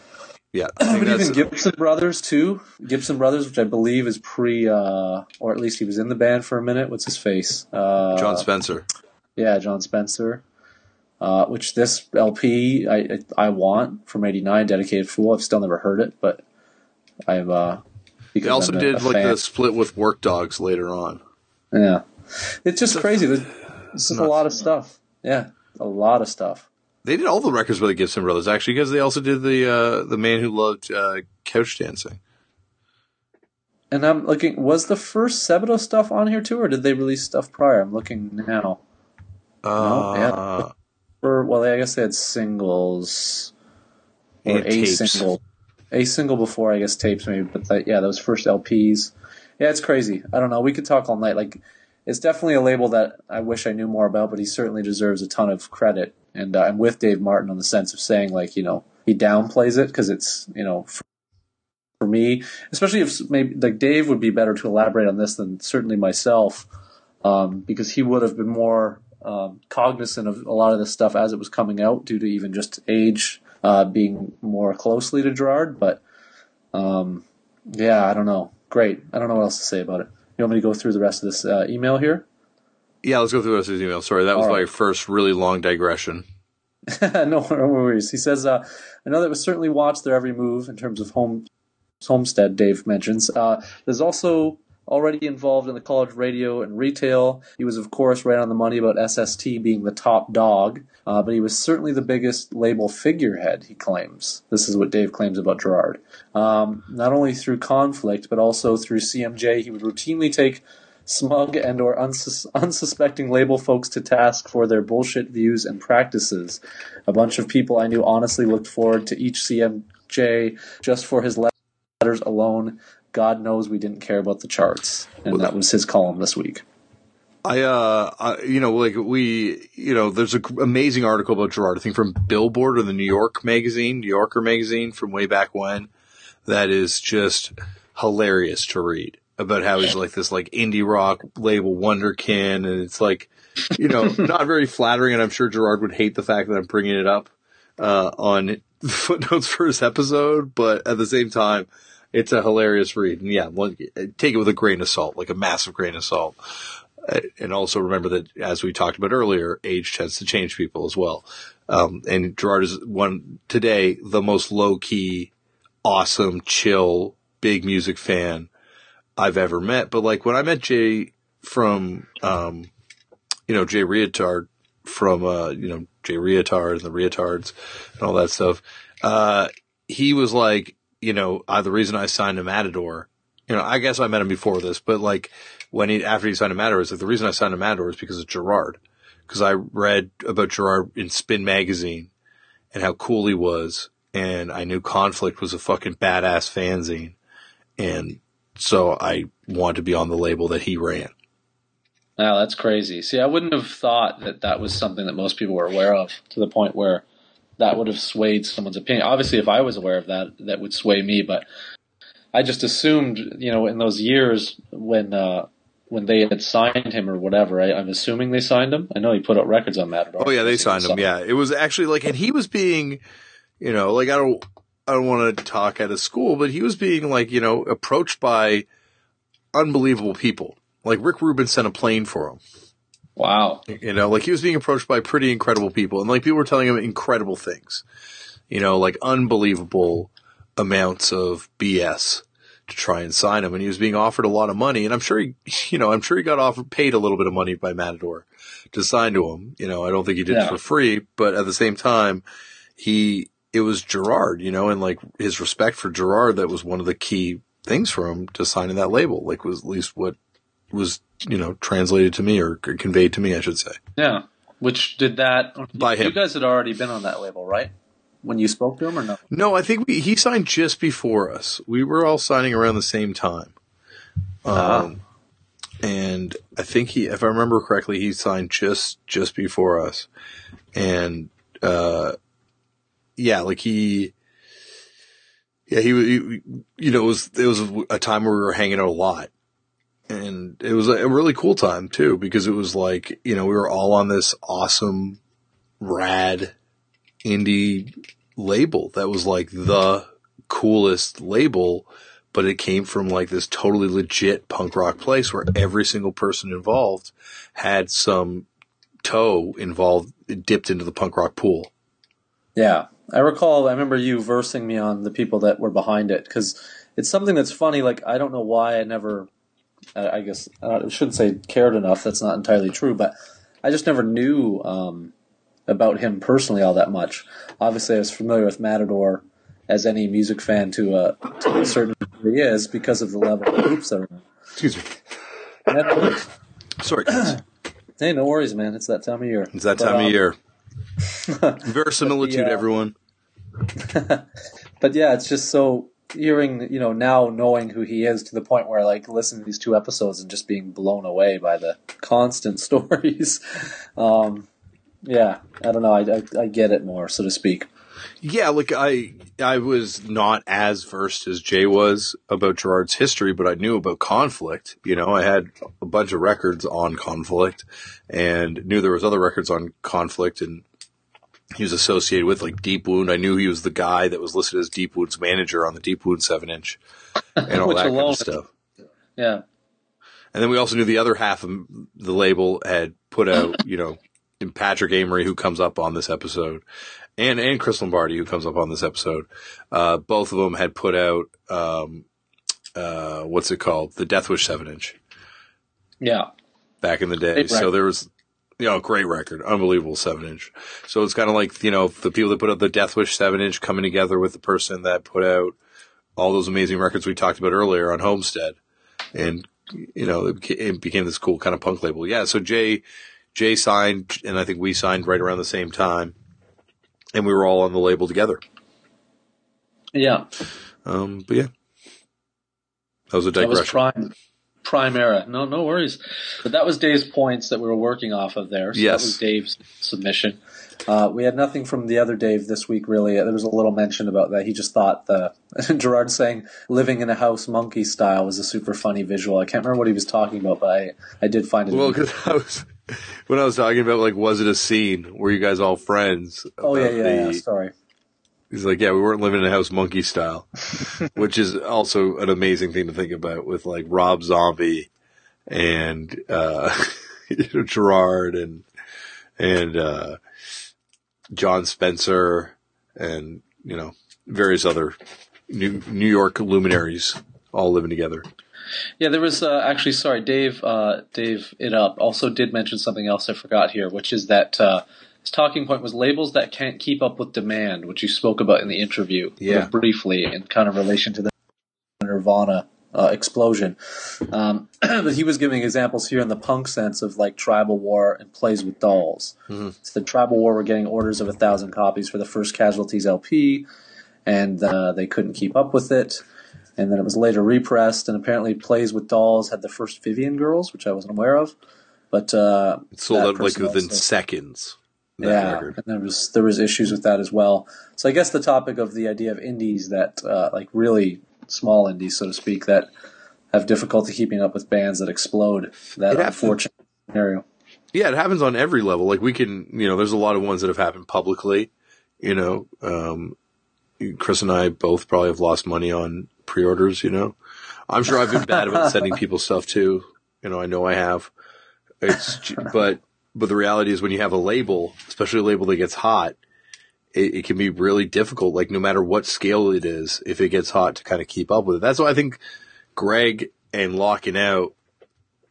yeah. I
But even Gibson Brothers too. Gibson Brothers, which I believe is pre, uh, or at least he was in the band for a minute. What's his face? Uh,
Jon Spencer.
Yeah, Jon Spencer. Uh, which this LP I I I want from '89, Dedicated Fool. I've still never heard it, but I've. Uh,
They
because
also
I'm a-
did
a
like
fan.
the split with Workdogs later on.
Yeah, it's just crazy. There's, there's just a lot of stuff. Yeah, a lot of stuff.
They did all the records by the Gibson Brothers actually, because they also did the uh, the man who loved uh, couch dancing.
And I'm looking. Was the first Sebadoh stuff on here too, or did they release stuff prior? I'm looking now.
Uh,
yeah. Or well, I guess they had singles or a
tapes.
single, a single before I guess tapes maybe. But that, yeah, those first LPs. Yeah, it's crazy. I don't know. We could talk all night. Like, it's definitely a label that I wish I knew more about, but he certainly deserves a ton of credit. And uh, I'm with Dave Martin on the sense of saying like you know he downplays it because it's you know. For, for me, especially if maybe like Dave would be better to elaborate on this than certainly myself, um, because he would have been more um, cognizant of a lot of this stuff as it was coming out due to even just age uh, being more closely to Gerard. But um, yeah, I don't know. Great. I don't know what else to say about it. You want me to go through the rest of this uh, email here?
Yeah, let's go through the rest of his email. Sorry, that was my first really long digression.
no, [laughs] no worries. He says, uh, I know that was certainly watched their every move in terms of home homestead, Dave mentions. Uh, there's also already involved in the college radio and retail. He was, of course, right on the money about SST being the top dog, uh, but he was certainly the biggest label figurehead, he claims. This is what Dave claims about Gerard. Um, not only through conflict, but also through CMJ, he would routinely take smug and or unsus- unsuspecting label folks to task for their bullshit views and practices. A bunch of people I knew honestly looked forward to each CMJ just for his letters alone. God knows we didn't care about the charts, and that was his column this week.
I, uh, I, you know, like we, you know, there's an amazing article about Gerard, I think from Billboard or the New York magazine, New Yorker magazine from way back when, that is just hilarious to read about how he's like this like indie rock label wonderkin, and it's like, you know, [laughs] not very flattering, and I'm sure Gerard would hate the fact that I'm bringing it up uh, on [laughs] footnotes for his episode, but at the same time, it's a hilarious read, and yeah, take it with a grain of salt, like a massive grain of salt. Uh, and also remember that, as we talked about earlier, age tends to change people as well. Um, and Gerard is one today the most low key, awesome, chill, big music fan I've ever met. But like when I met Jay from, um, you know, Jay Reatard from, uh, you know, Jay Reatard and the Reatards and all that stuff, uh, he was like, you know, uh, the reason I signed to Matador, you know, I guess I met him before this, but like when he, after he signed to Matador, it's like the reason I signed to Matador is because of Gerard. Cause I read about Gerard in Spin magazine and how cool he was. And I knew Conflict was a fucking badass fanzine. And so I wanted to be on the label that he ran.
Now that's crazy. See, I wouldn't have thought that that was something that most people were aware of to the point where that would have swayed someone's opinion. Obviously, if I was aware of that, that would sway me. But I just assumed, you know, in those years when uh, when they had signed him or whatever, I, am assuming they signed him. I know he put out records on Matador.
Oh yeah, they signed him. Yeah, it was actually like, and he was being, you know, like I don't, I don't want to talk out of school, but he was being like, you know, approached by unbelievable people. Like Rick Rubin sent a plane for him.
Wow.
You know, like he was being approached by pretty incredible people and like people were telling him incredible things. You know, like unbelievable amounts of BS to try and sign him and he was being offered a lot of money and I'm sure he, [laughs] you know, I'm sure he got offered, paid a little bit of money by Matador to sign to him. You know, I don't think he did yeah. it for free, but at the same time, he, it was Gerard, you know, and like his respect for Gerard, that was one of the key things for him to sign in that label, like was at least what was you know translated to me or conveyed to me, I should say.
Yeah, which did that
by him.
You guys had already been on that label, right? When you spoke to him, or no?
No, I think we, he signed just before us. We were all signing around the same time. Uh-huh. Um, and I think he, if I remember correctly, he signed just just before us, and uh, yeah, like he. Yeah, he, he, you know, it was, it was a time where we were hanging out a lot and it was a really cool time too because it was like you know we were all on this awesome rad indie label that was like the coolest label but it came from like this totally legit punk rock place where every single person involved had some toe involved dipped into the punk rock pool.
Yeah. I recall i remember you versing me on the people that were behind it because it's something that's funny like i don't know why i never I guess I shouldn't say cared enough. That's not entirely true, but I just never knew um, about him personally all that much. Obviously, I was familiar with Matador as any music fan to a, to a certain degree is because of the level of groups that are in.
Excuse me. Sorry,
guys. [clears throat] hey, no worries, man. It's that time of year.
It's that time um, of year. [laughs] Verisimilitude, yeah. everyone. [laughs]
but yeah, it's just so hearing, you know, now knowing who he is to the point where like listening to these two episodes and just being blown away by the constant [laughs] stories. um, yeah, I don't know. I, I, I get it more, so to speak.
Yeah, like I I was not as versed as Jay was about Gerard's history, but I knew about conflict. You know, I had a bunch of records on conflict and knew there was other records on conflict and he was associated with, like Deep Wound. I knew he was the guy that was listed as Deep Wound's manager on the Deep Wound seven inch and all [laughs] that kind of stuff.
Yeah.
And then we also knew the other half of the label had put out, [laughs] you know, Patrick Amory, who comes up on this episode, and and Chris Lombardi, who comes up on this episode. Uh, both of them had put out, um, uh, what's it called, the Deathwish seven inch.
Yeah.
Back in the day, so there was you know, great record, unbelievable seven inch. So it's kind of like you know the people that put out the Deathwish seven inch coming together with the person that put out all those amazing records we talked about earlier on Homestead, and you know it became, it became this cool kind of punk label. Yeah, so Jay Jay signed, and I think we signed right around the same time, and we were all on the label together.
Yeah.
Um, but yeah, that was a digression. That was
prime prime era. No, no worries. But that was Dave's points that we were working off of there. So
yes.
That was Dave's submission. Uh, we had nothing from the other Dave this week, really. There was a little mention about that. He just thought the [laughs] Gerard saying "living in a house monkey style" was a super funny visual. I can't remember what he was talking about, but I, I did find it.
Well, because [laughs] I was when I was talking about like, was it a scene? Were you guys all friends?
Oh yeah, yeah, the, yeah. Sorry.
He's like, yeah, we weren't living in a house monkey style, [laughs] which is also an amazing thing to think about with like Rob Zombie and uh, [laughs] Gerard and and uh, Jon Spencer and you know various other New New York luminaries all living together.
Yeah, there was uh, actually sorry, Dave. Uh, Dave it up also did mention something else I forgot here, which is that uh, his talking point was labels that can't keep up with demand, which you spoke about in the interview
yeah.
briefly in kind of relation to the Nirvana uh, explosion. Um, [clears throat] but he was giving examples here in the punk sense of like Tribal War and Plays with Dolls. Mm-hmm. So the Tribal War were getting orders of a thousand copies for the first Casualties LP, and uh, they couldn't keep up with it. And then it was later repressed, and apparently Plays with Dolls had the first Vivian Girls, which I wasn't aware of. but uh,
It sold out like within
also-
seconds.
Yeah,
record.
and there was there was issues with that as well. So I guess the topic of the idea of indies that uh, like really small indies, so to speak, that have difficulty keeping up with bands that explode. That unfortunate scenario.
Yeah, it happens on every level. Like we can, you know, there's a lot of ones that have happened publicly. You know, um, Chris and I both probably have lost money on pre-orders. You know, I'm sure I've been bad about sending [laughs] people stuff too. You know, I know I have. It's, but but the reality is when you have a label, especially a label that gets hot, it, it can be really difficult. Like no matter what scale it is, if it gets hot, to kind of keep up with it. That's why I think Greg and locking out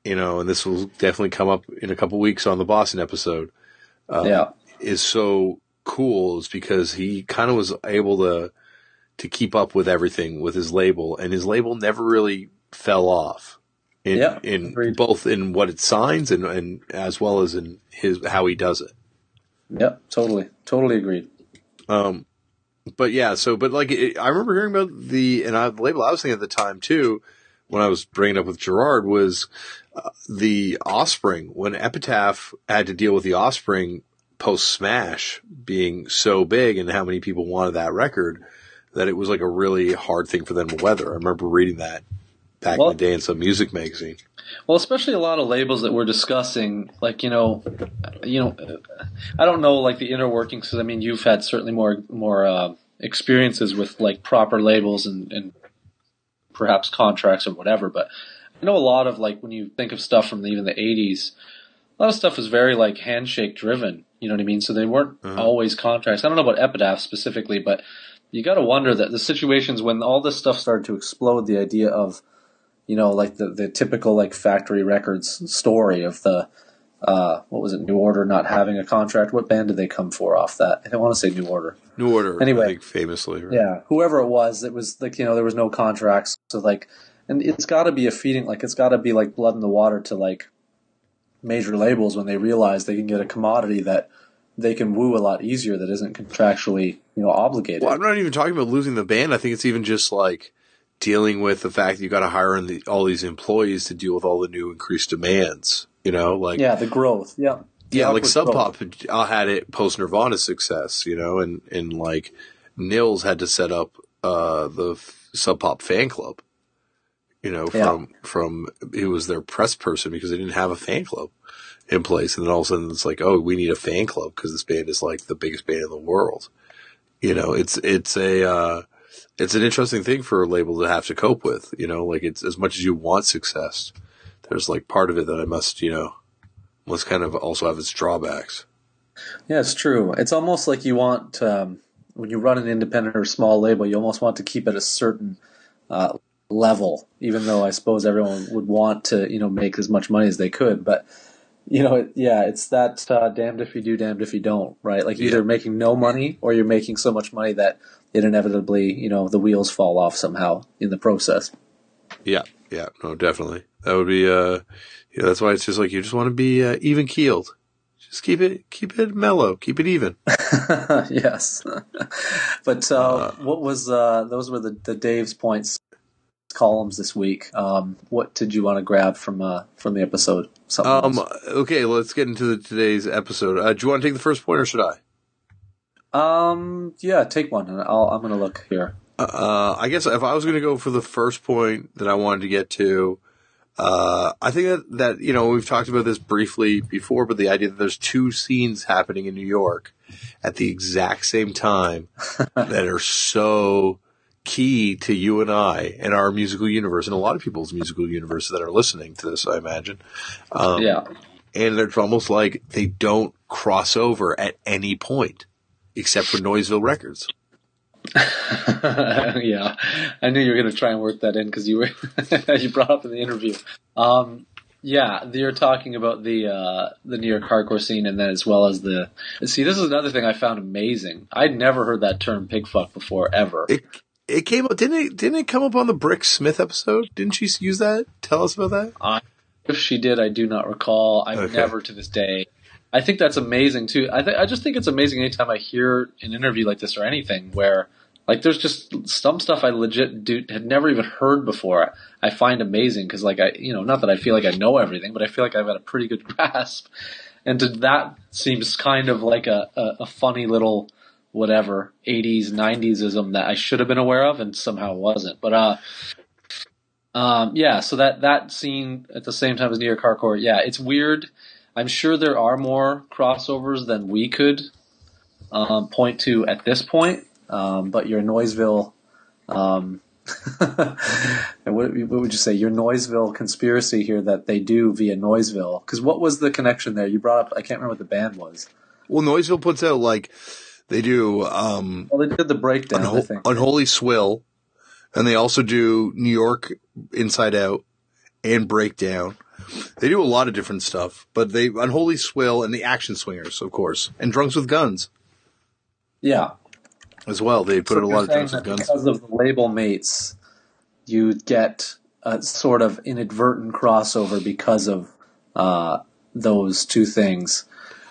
you know, and this will definitely come up in a couple weeks on the Boston episode, Um,
yeah,
is so cool is because he kind of was able to to keep up with everything with his label, and his label never really fell off. In,
Yeah,
in
agreed.
both in what it signs and, and as well as in his how he does it.
yep, totally, totally agreed.
Um, but yeah, so but like it, I remember hearing about the and I, the label I was thinking at the time too when I was bringing up with Gerard was uh, the Offspring when Epitaph had to deal with the Offspring post Smash being so big and how many people wanted that record that it was like a really hard thing for them to weather. I remember reading that back
Well-
in the day in some music magazine.
Well, especially a lot of labels that we're discussing, like you know, you know, I don't know like the inner workings because I mean, you've had certainly more more uh, experiences with like proper labels and, and perhaps contracts or whatever. But I know a lot of like when you think of stuff from even the '80s, a lot of stuff was very like handshake driven. You know what I mean? So they weren't
Uh-huh.
always contracts. I don't know about Epitaph specifically, but you got to wonder that the situations when all this stuff started to explode, the idea of you know, like the, the typical like factory records story of the uh, what was it, New Order not having a contract. What band did they come for off that? I don't want to say New Order.
New Order,
Anyway.
I think famously. Right?
Yeah, whoever it was, it was like you know there was no contracts, so like, and it's got to be a feeding like it's got to be like blood in the water to like major labels when they realize they can get a commodity that they can woo a lot easier that isn't contractually you know obligated.
Well, I'm not even talking about losing the band. I think it's even just like dealing with the fact that you got to hire in the, all these employees to deal with all the new increased demands. You know, like
yeah, the growth. Yeah, The
yeah, like Sub. Pop uh, had it post Nirvana success. You know, and and like Nils had to set up uh, the f- Sub Pop fan club. You know,
Yeah.
from from he was their press person because they didn't have a fan club in place, and then all of a sudden it's like, oh, we need a fan club because this band is like the biggest band in the world. You know, it's it's a uh, it's an interesting thing for a label to have to cope with. You know, like it's as much as you want success, there's like part of it that I must, you know, must kind of also have its drawbacks.
Yeah, it's true. It's almost like you want um, when you run an independent or small label, you almost want to keep it a certain uh, level, even though I suppose everyone would want to, you know, make as much money as they could. But you know, it, yeah, it's that uh, damned if you do, damned if you don't, right? Like either
Yeah.
making no money or you're making so much money that it inevitably, you know, the wheels fall off somehow in the process.
Yeah, yeah, no, definitely. That would be, uh, yeah, that's why it's just like you just want to be uh, even keeled. Just keep it, keep it mellow, keep it even. [laughs]
yes. [laughs] but uh, what was uh, those were the, the Dave's points columns this week. Um, what did you want to grab from uh, from the episode? Something
Um,
else?
okay, let's get into the, today's episode. Uh, do you want to take the first point or should I?
Um, yeah, take one. and I'll, I'm going to look here.
Uh, I guess if I was going to go for the first point that I wanted to get to, uh, I think that, that, you know, we've talked about this briefly before, but the idea that there's two scenes happening in New York at the exact same time [laughs] that are so key to you and I and our musical universe and a lot of people's musical universe that are listening to this, I imagine. Um,
yeah,
and it's almost like they don't cross over at any point except for Noiseville Records. [laughs]
yeah. I knew you were going to try and work that in because you were [laughs] you brought up in the interview. Um, yeah, you're talking about the uh, the New York hardcore scene, and then as well as the see. This is another thing I found amazing. I'd never heard that term "pig fuck" before ever.
It it came up didn't it didn't it come up on the Brix Smith episode? Didn't she use that? Tell us about that.
If she did, I do not recall. I've
Okay.
never to this day. I think that's amazing too. I th- I just think it's amazing anytime I hear an interview like this or anything where Like there's just some stuff I legit do, had never even heard before. I find amazing because like I, you know, not that I feel like I know everything, but I feel like I've got a pretty good [laughs] grasp. And to, that seems kind of like a, a, a funny little whatever 80s 90s-ism that I should have been aware of and somehow wasn't. But uh um yeah, so that that scene at the same time as New York Hardcore, yeah, it's weird. I'm sure there are more crossovers than we could um, point to at this point. Um, but your Noiseville, um, [laughs] and what, what, would you say? Your Noiseville conspiracy here that they do via Noiseville. Because what was the connection there? You brought up. I can't remember what the band was.
Well, Noiseville puts out like they do. Um,
well, they did the breakdown. Unho-
Unholy Swill, and they also do New York Inside Out and Breakdown. They do a lot of different stuff, but they Unholy Swill and the Action Swingers, of course, and Drunks with Guns.
Yeah,
as well. They put so a lot of Drunks with Guns
because of the label mates. You get a sort of inadvertent crossover because of uh, those two things.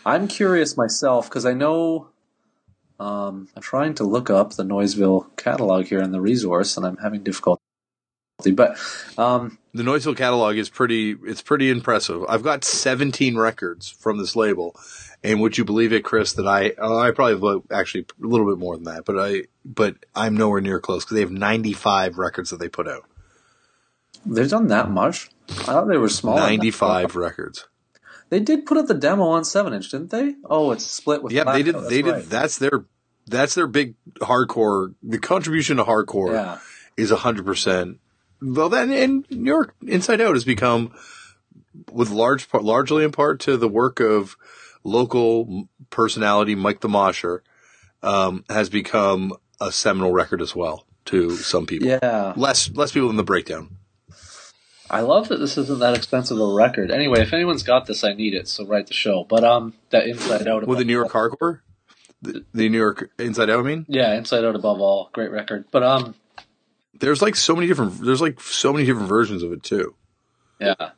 I'm curious myself because I know um, I'm trying to look up the Noiseville catalog here in the resource, and I'm having difficulty. But um,
the Noiseville catalog is pretty. It's pretty impressive. I've got 17 records from this label, and would you believe it, Chris, that I uh, I probably have actually a little bit more than that, but I but I'm nowhere near close because they have 95 records that they put out.
They've done that much. I thought they were small.
95 records.
They did put up the demo on seven inch, didn't they? Oh, it's split with.
Yeah, they did. They right. did. That's their. That's their big hardcore. The contribution to hardcore yeah. is hundred percent. Well, then in New York Inside Out has become, with large part, largely in part to the work of local personality Mike the Mosher, um, has become a seminal record as well to some people.
Yeah,
less less people than the breakdown.
I love that this isn't that expensive a record. Anyway, if anyone's got this, I need it. So write the show. But um, that Inside Out.
With the New York Hardcore, the, the New York Inside Out. I mean,
yeah, Inside Out above all, great record. But um,
there's like so many different. There's like so many different versions of it too.
Yeah.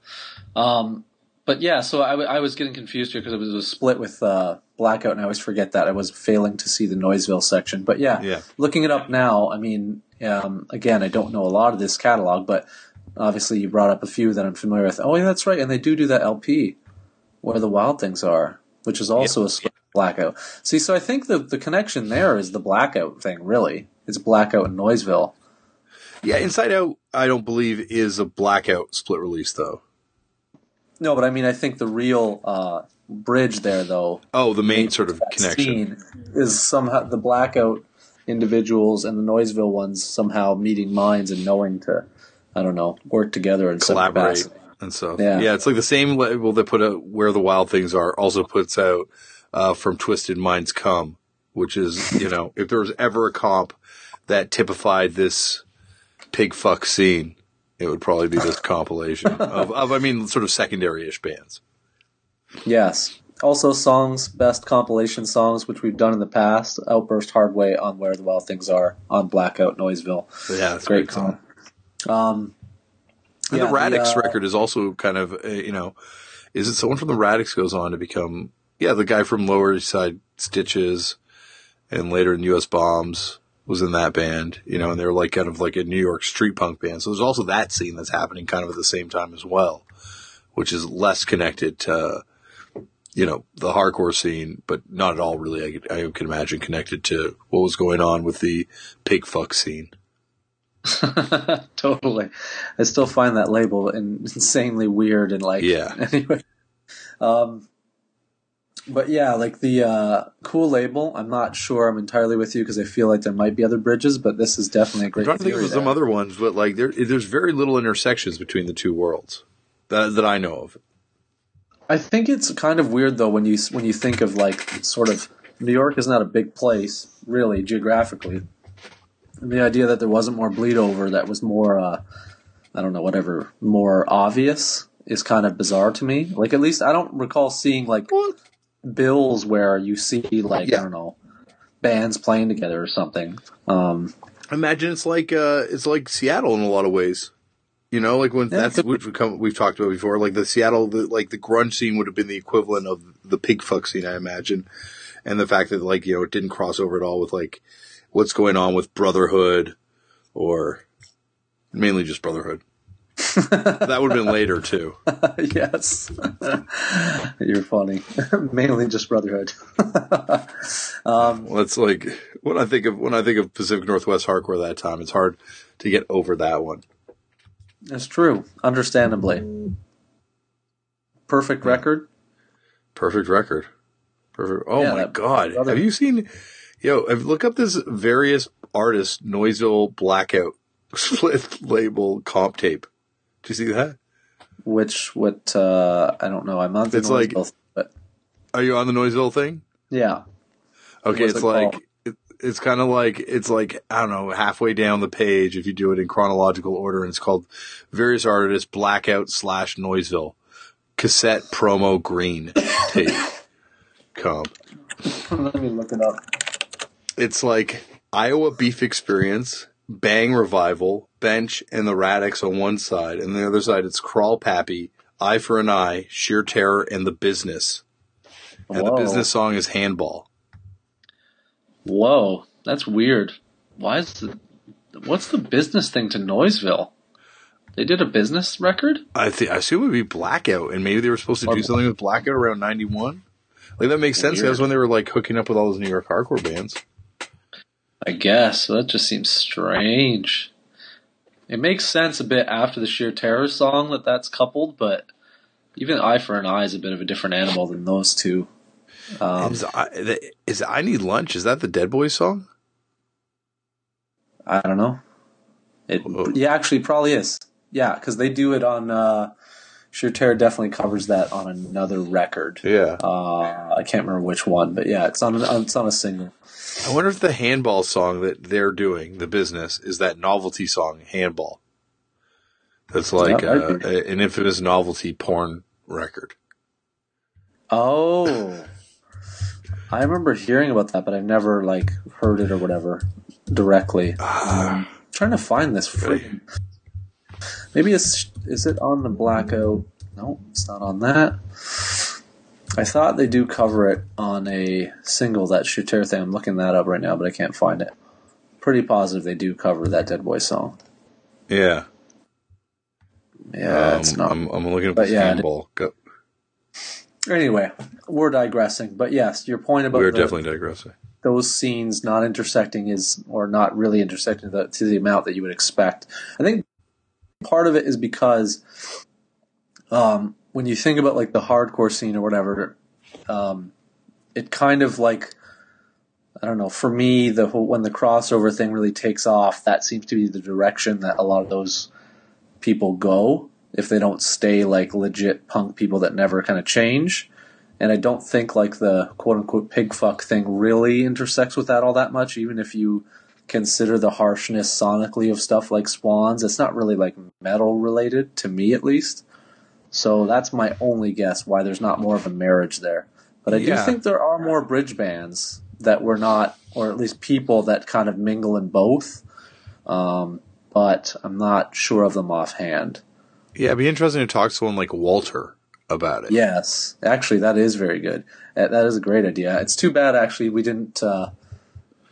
Um, but yeah, so I, w- I was getting confused here because it was a split with uh, Blackout, and I always forget that I was failing to see the Noiseville section. But yeah,
yeah.
looking it up now, I mean, um, again, I don't know a lot of this catalog, but Obviously, you brought up a few that I'm familiar with. Oh, yeah, that's right. And they do do that LP where the wild things are, which is also yep. a split blackout. See, so I think the the connection there is the blackout thing. Really, it's blackout in Noiseville.
Yeah, Inside Out, I don't believe is a blackout split release though.
No, but I mean, I think the real uh, bridge there, though.
Oh, the main sort of connection
is somehow the blackout individuals and the Noiseville ones somehow meeting minds and knowing to I don't know, work together and
collaborate and stuff. Yeah. yeah, it's like the same label that put out "Where the Wild Things Are" also puts out uh, "From Twisted Minds Come," which is you know if there was ever a comp that typified this pig fuck scene, it would probably be this compilation [laughs] of, of I mean sort of secondary ish bands.
Yes. Also, songs, best compilation songs, which we've done in the past. Outburst Hardway on Where the Wild Things Are on Blackout Noiseville.
Yeah, great, great song.
Um,
and yeah, the Radicts uh, record is also kind of, uh, you know, is it someone from the Radicts goes on to become, yeah, the guy from Lower East Side Stitches and later in US Bombs was in that band, you know, and they're like kind of like a New York street punk band. So there's also that scene that's happening kind of at the same time as well, which is less connected to, you know, the hardcore scene, but not at all really, I, I can imagine connected to what was going on with the pig fuck scene. [laughs]
totally. I still find that label insanely weird and like
yeah. [laughs]
Anyway, um, but yeah, like the uh, cool label. I'm not sure. I'm entirely with you because I feel like there might be other bridges, but this is definitely a great.
I'm trying to think of some other ones, but like there, there's very little intersections between the two worlds that that I know of.
I think it's kind of weird though when you when you think of like sort of New York is not a big place really geographically the idea that there wasn't more bleed over that was more uh, I don't know whatever more obvious is kind of bizarre to me. Like at least I don't recall seeing like bills where you see like yeah. I don't know bands playing together or something. Um,
Imagine it's like uh, it's like Seattle in a lot of ways. You know, like when yeah, that's which we come, we've talked about before. Like the Seattle, the, like the grunge scene would have been the equivalent of the pig fuck scene, I imagine, and the fact that like you know it didn't cross over at all with like what's going on with Brotherhood, or mainly just Brotherhood. That would have been later too. [laughs]
yes, [laughs] you're funny. [laughs] Mainly just Brotherhood.
um, well, it's like when I think of when I think of Pacific Northwest hardcore that time, it's hard to get over that one.
That's true, understandably. Perfect record.
Perfect record. Perfect. Oh yeah, my god! Brother- have you seen? Yo, look up this various artists Noiseville Blackout split label comp tape. Do you see that?
Which what uh I don't know. I'm on the it's like, but
are you on the Noiseville thing?
Yeah.
Okay, it's it like it, it's kind of like it's like I don't know halfway down the page if you do it in chronological order, and it's called various artists blackout slash Noiseville cassette promo green tape [laughs] comp.
Let me look it up.
It's like Iowa Beef Experience, Bang Revival, Bench, and the Radicts on one side, and the other side it's Crawlpappy, Eye for an Eye, Sheer Terror, and The Business. And Whoa. the business song is Handball.
Whoa, that's weird. Why is the what's the business thing to Noiseville? They did a business record.
I think I assume it would be Blackout, and maybe they were supposed to do something with Blackout around ninety one. Like that makes sense. Weird. That was when they were like hooking up with all those New York hardcore bands.
I guess that just seems strange. It makes sense a bit after the sheer terror song that that's coupled, but even Eye for an Eye is a bit of a different animal than those two.
Um, is, I, is I Need Lunch? Is that the Dead Boys song?
I don't know. It yeah, actually, probably is. Yeah, because they do it on. Uh, Sheer Terror definitely covers that on another record.
Yeah,
uh, I can't remember which one, but yeah, it's on it's on a single.
I wonder if the handball song that they're doing, the business, is that novelty song, handball. That's like that uh, a, an infamous novelty porn record.
Oh, I remember hearing about that, but I've never like heard it or whatever directly. Uh, trying to find this. Really? Maybe it's is it on the blackout? No, it's not on that. I thought they do cover it on a single that Shooter thing. I'm looking that up right now, but I can't find it. Pretty positive they do cover that Dead Boy song.
Yeah.
Yeah, um, it's not.
I'm, I'm looking at the yeah, Go.
Anyway, we're digressing, but yes, your point about
we're the, definitely digressing.
Those scenes not intersecting is, or not really intersecting the, to the amount that you would expect. I think part of it is because um, when you think about like the hardcore scene or whatever, um, it kind of like I don't know. For me, the whole, when the crossover thing really takes off, that seems to be the direction that a lot of those people go if they don't stay like legit punk people that never kind of change. And I don't think like the quote unquote pig fuck thing really intersects with that all that much, even if you consider the harshness sonically of stuff like Swans. It's not really like metal related to me at least. So that's my only guess why there's not more of a marriage there. But I yeah. do think there are more bridge bands that were not, or at least people that kind of mingle in both. Um, but I'm not sure of them offhand.
Yeah, it'd be interesting to talk to someone like Walter about it.
Yes, actually, that is very good. That is a great idea. It's too bad, actually, we didn't. Uh,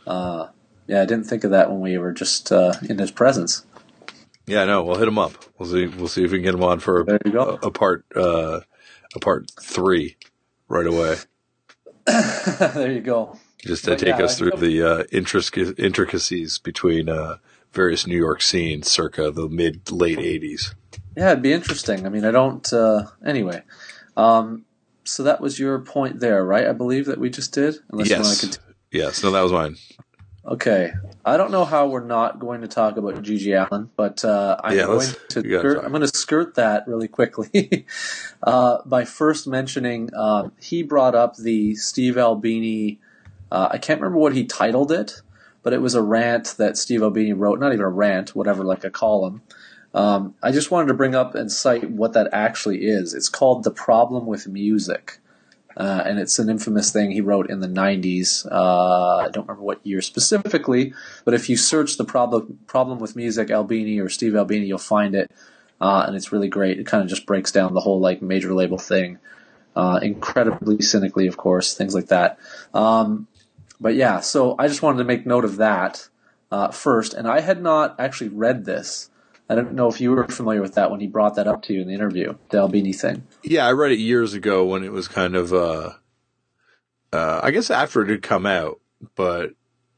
uh, yeah, I didn't think of that when we were just uh, in his presence.
Yeah, no, we'll hit him up. We'll see. We'll see if we can get him on for a, a, a, part uh, a part three right away. [laughs]
there you go.
Just to but take yeah, us through the uh, intricacies between uh, various New York scenes, circa the mid late '80s.
Yeah, it'd be interesting. I mean, I don't. Uh, anyway, um, so that was your point there, right? I believe that we just did.
Unless yes. Yes. No, that was mine.
Okay, I don't know how we're not going to talk about GG Allin, but uh, I'm yeah, going to skirt, I'm going to skirt that really quickly [laughs] uh, by first mentioning uh, he brought up the Steve Albini. Uh, I can't remember what he titled it, but it was a rant that Steve Albini wrote. Not even a rant, whatever, like a column. Um, I just wanted to bring up and cite what that actually is. It's called the problem with music. Uh, and it's an infamous thing he wrote in the 90s. Uh, I don't remember what year specifically, but if you search the problem problem with music, Albini or Steve Albini, you'll find it, uh, and it's really great. It kind of just breaks down the whole like major label thing, uh, incredibly cynically, of course, things like that. Um, but yeah, so I just wanted to make note of that uh, first, and I had not actually read this. I don't know if you were familiar with that when he brought that up to you in the interview, the Albini thing.
Yeah, I read it years ago when it was kind of, uh, uh, I guess after it had come out, but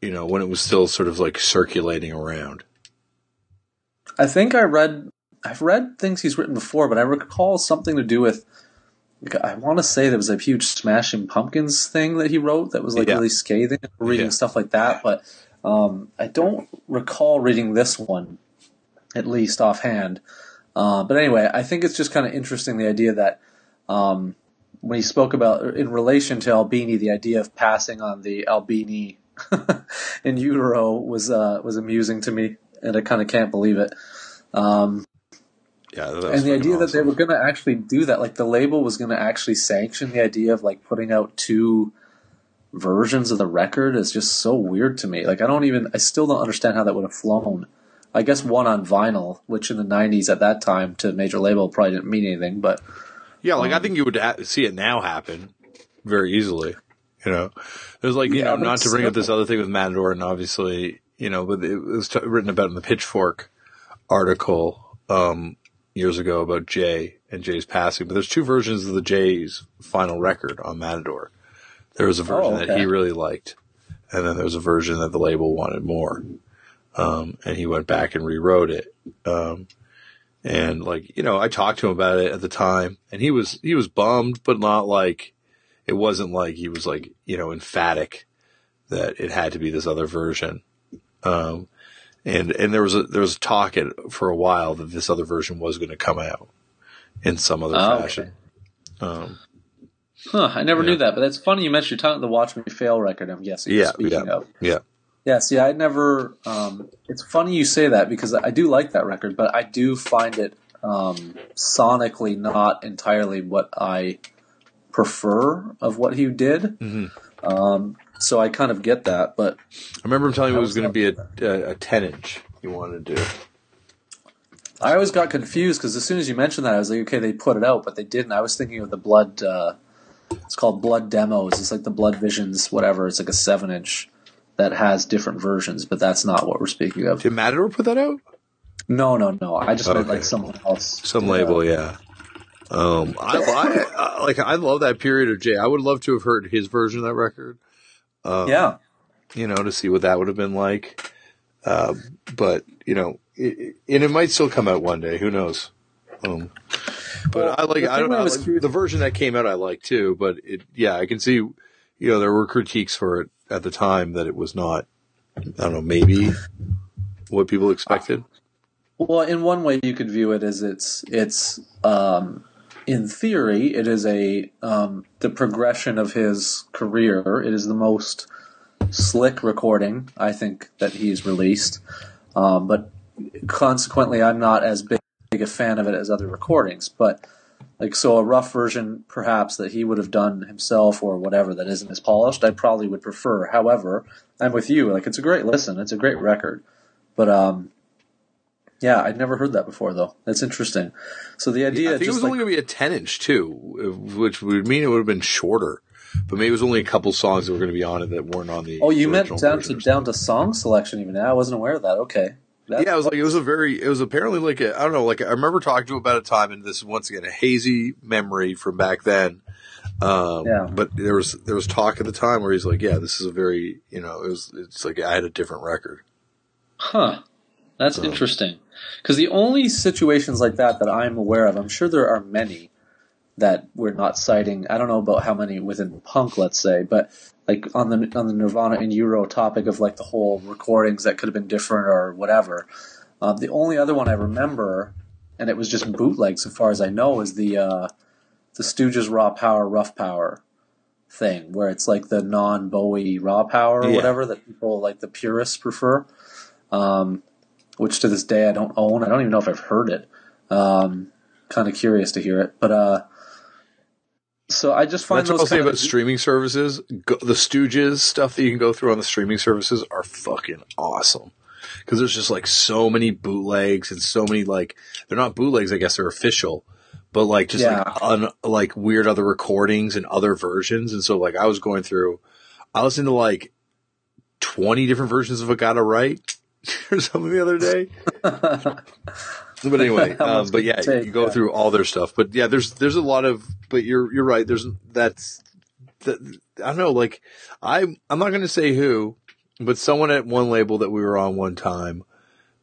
you know when it was still sort of like circulating around.
I think I read, I've read things he's written before, but I recall something to do with. I want to say there was a huge Smashing Pumpkins thing that he wrote that was like
Yeah.
really scathing, reading
Yeah.
stuff like that. But um, I don't recall reading this one, at least offhand. Uh, but anyway, I think it's just kind of interesting the idea that um, when he spoke about in relation to Albini, the idea of passing on the Albini [laughs] in utero was uh, was amusing to me, and I kind of can't believe it. Um,
Yeah, that was
and the idea that they were going to actually do that, like the label was going to actually sanction the idea of like putting out two versions of the record is just so weird to me. Like I don't even, I still don't understand how that would have flown. I guess one on vinyl, which in the '90s at that time to major label probably didn't mean anything, but
Yeah, like I
Um,
think you would ha- see it now happen very easily. You know, there's like you
Yeah,
know not to bring up this other thing with Matador, and obviously you know, but it was t- written about in the Pitchfork article um, years ago about Jay and Jay's passing. But there's two versions of the Jay's final record on Matador. There was a version
Oh,
that he really liked, and then there was a version that the label wanted more, um, and he went back and rewrote it. Um, and like you know, I talked to him about it at the time, and he was he was bummed, but not like it wasn't like he was like you know emphatic that it had to be this other version. Um, and and there was a there was talk at, for a while that this other version was going to come out in some other
Oh, okay.
fashion. Um,
huh, I never
Yeah.
knew that. But that's funny you mentioned you're talking the Watch Me Fail record. I'm guessing.
Yeah,
speaking
yeah.
of.
yeah,
Yeah, see, I never. Um, it's funny you say that because I do like that record, but I do find it um, sonically not entirely what I prefer of what he did.
Mhm.
Um, so I kind of get that, but
I remember him telling me it was
was
going to be a, a, a ten inch. you wanted to do.
I always got confused because as soon as you mentioned that, I was like, okay, they put it out, but they didn't. I was thinking of the Blood. Uh, it's called Blood Demos. It's like the Blood Visions, whatever. It's like a seven inch that has different versions, but that's not what we're speaking of.
Did Matador put that out?
No, no, no. I just meant like someone else.
Some label,
that.
yeah. Um, I, I, I like I love that period of Jay. I would love to have heard his version of that record. Um,
Yeah.
you know, to see what that would have been like. Uh, but you know, it, it, and it might still come out one day. Who knows? Um, but
Well,
I like I don't know
I
like, the version that came out. I like too, but it yeah, I can see. You know, there were critiques for it at the time that it was not. I don't know, maybe what people expected.
Well, in one way, you could view it as it's it's um, in theory, it is a um, the progression of his career. It is the most slick recording I think that he's released, um, but consequently, I'm not as big, big a fan of it as other recordings. But like, so a rough version, perhaps that he would have done himself or whatever that isn't as polished, I probably would prefer. However, I'm with you. Like, it's a great listen. It's a great record, but um, yeah, I'd never heard that before though. That's interesting. So the idea,
I think it was
like,
only going to be a ten inch too, which would mean it would have been shorter. But maybe it was only a couple songs that were going to be on it that weren't on the.
oh, you meant down to down to song selection even. Now I wasn't aware of that. Okay, That-
yeah, it was like it was a very it was apparently like a I don't know like I remember talking to him about a time and this is once again a hazy memory from back then. Um,
Yeah.
But there was there was talk at the time where he's like, yeah, this is a very you know it was it's like I had a different record.
Huh. That's
So-
interesting. Because the only situations like that that I'm aware of, I'm sure there are many that we're not citing. I don't know about how many within punk, let's say, but like on the on the Nirvana In Utero topic of like the whole recordings that could have been different or whatever. Um, the only other one I remember, and it was just bootleg, so far as I know, is the uh, the Stooges Raw Power Rough Power thing, where it's like the non Bowie Raw Power or
Yeah.
whatever that people like the purists prefer. Um, which to this day I don't own. I don't even know if I've heard it. Um, kind of curious to hear it, but uh, so I just find
That's what I'll say about
of
streaming services. Go, the Stooges stuff that you can go through on the streaming services are fucking awesome. Because there's just like so many bootlegs and so many like they're not bootlegs, I guess they're official, but like just
Yeah.
like un, like weird other recordings and other versions. And so like I was going through, I listened to like 20 different versions of I Gotta Right [laughs] or something the other day. [laughs] [laughs] but anyway, um, but yeah, take, you go yeah. through all their stuff. But yeah, there's there's a lot of. But you're you're right. There's that's that I don't know. Like I I'm not going to say who, but someone at one label that we were on one time.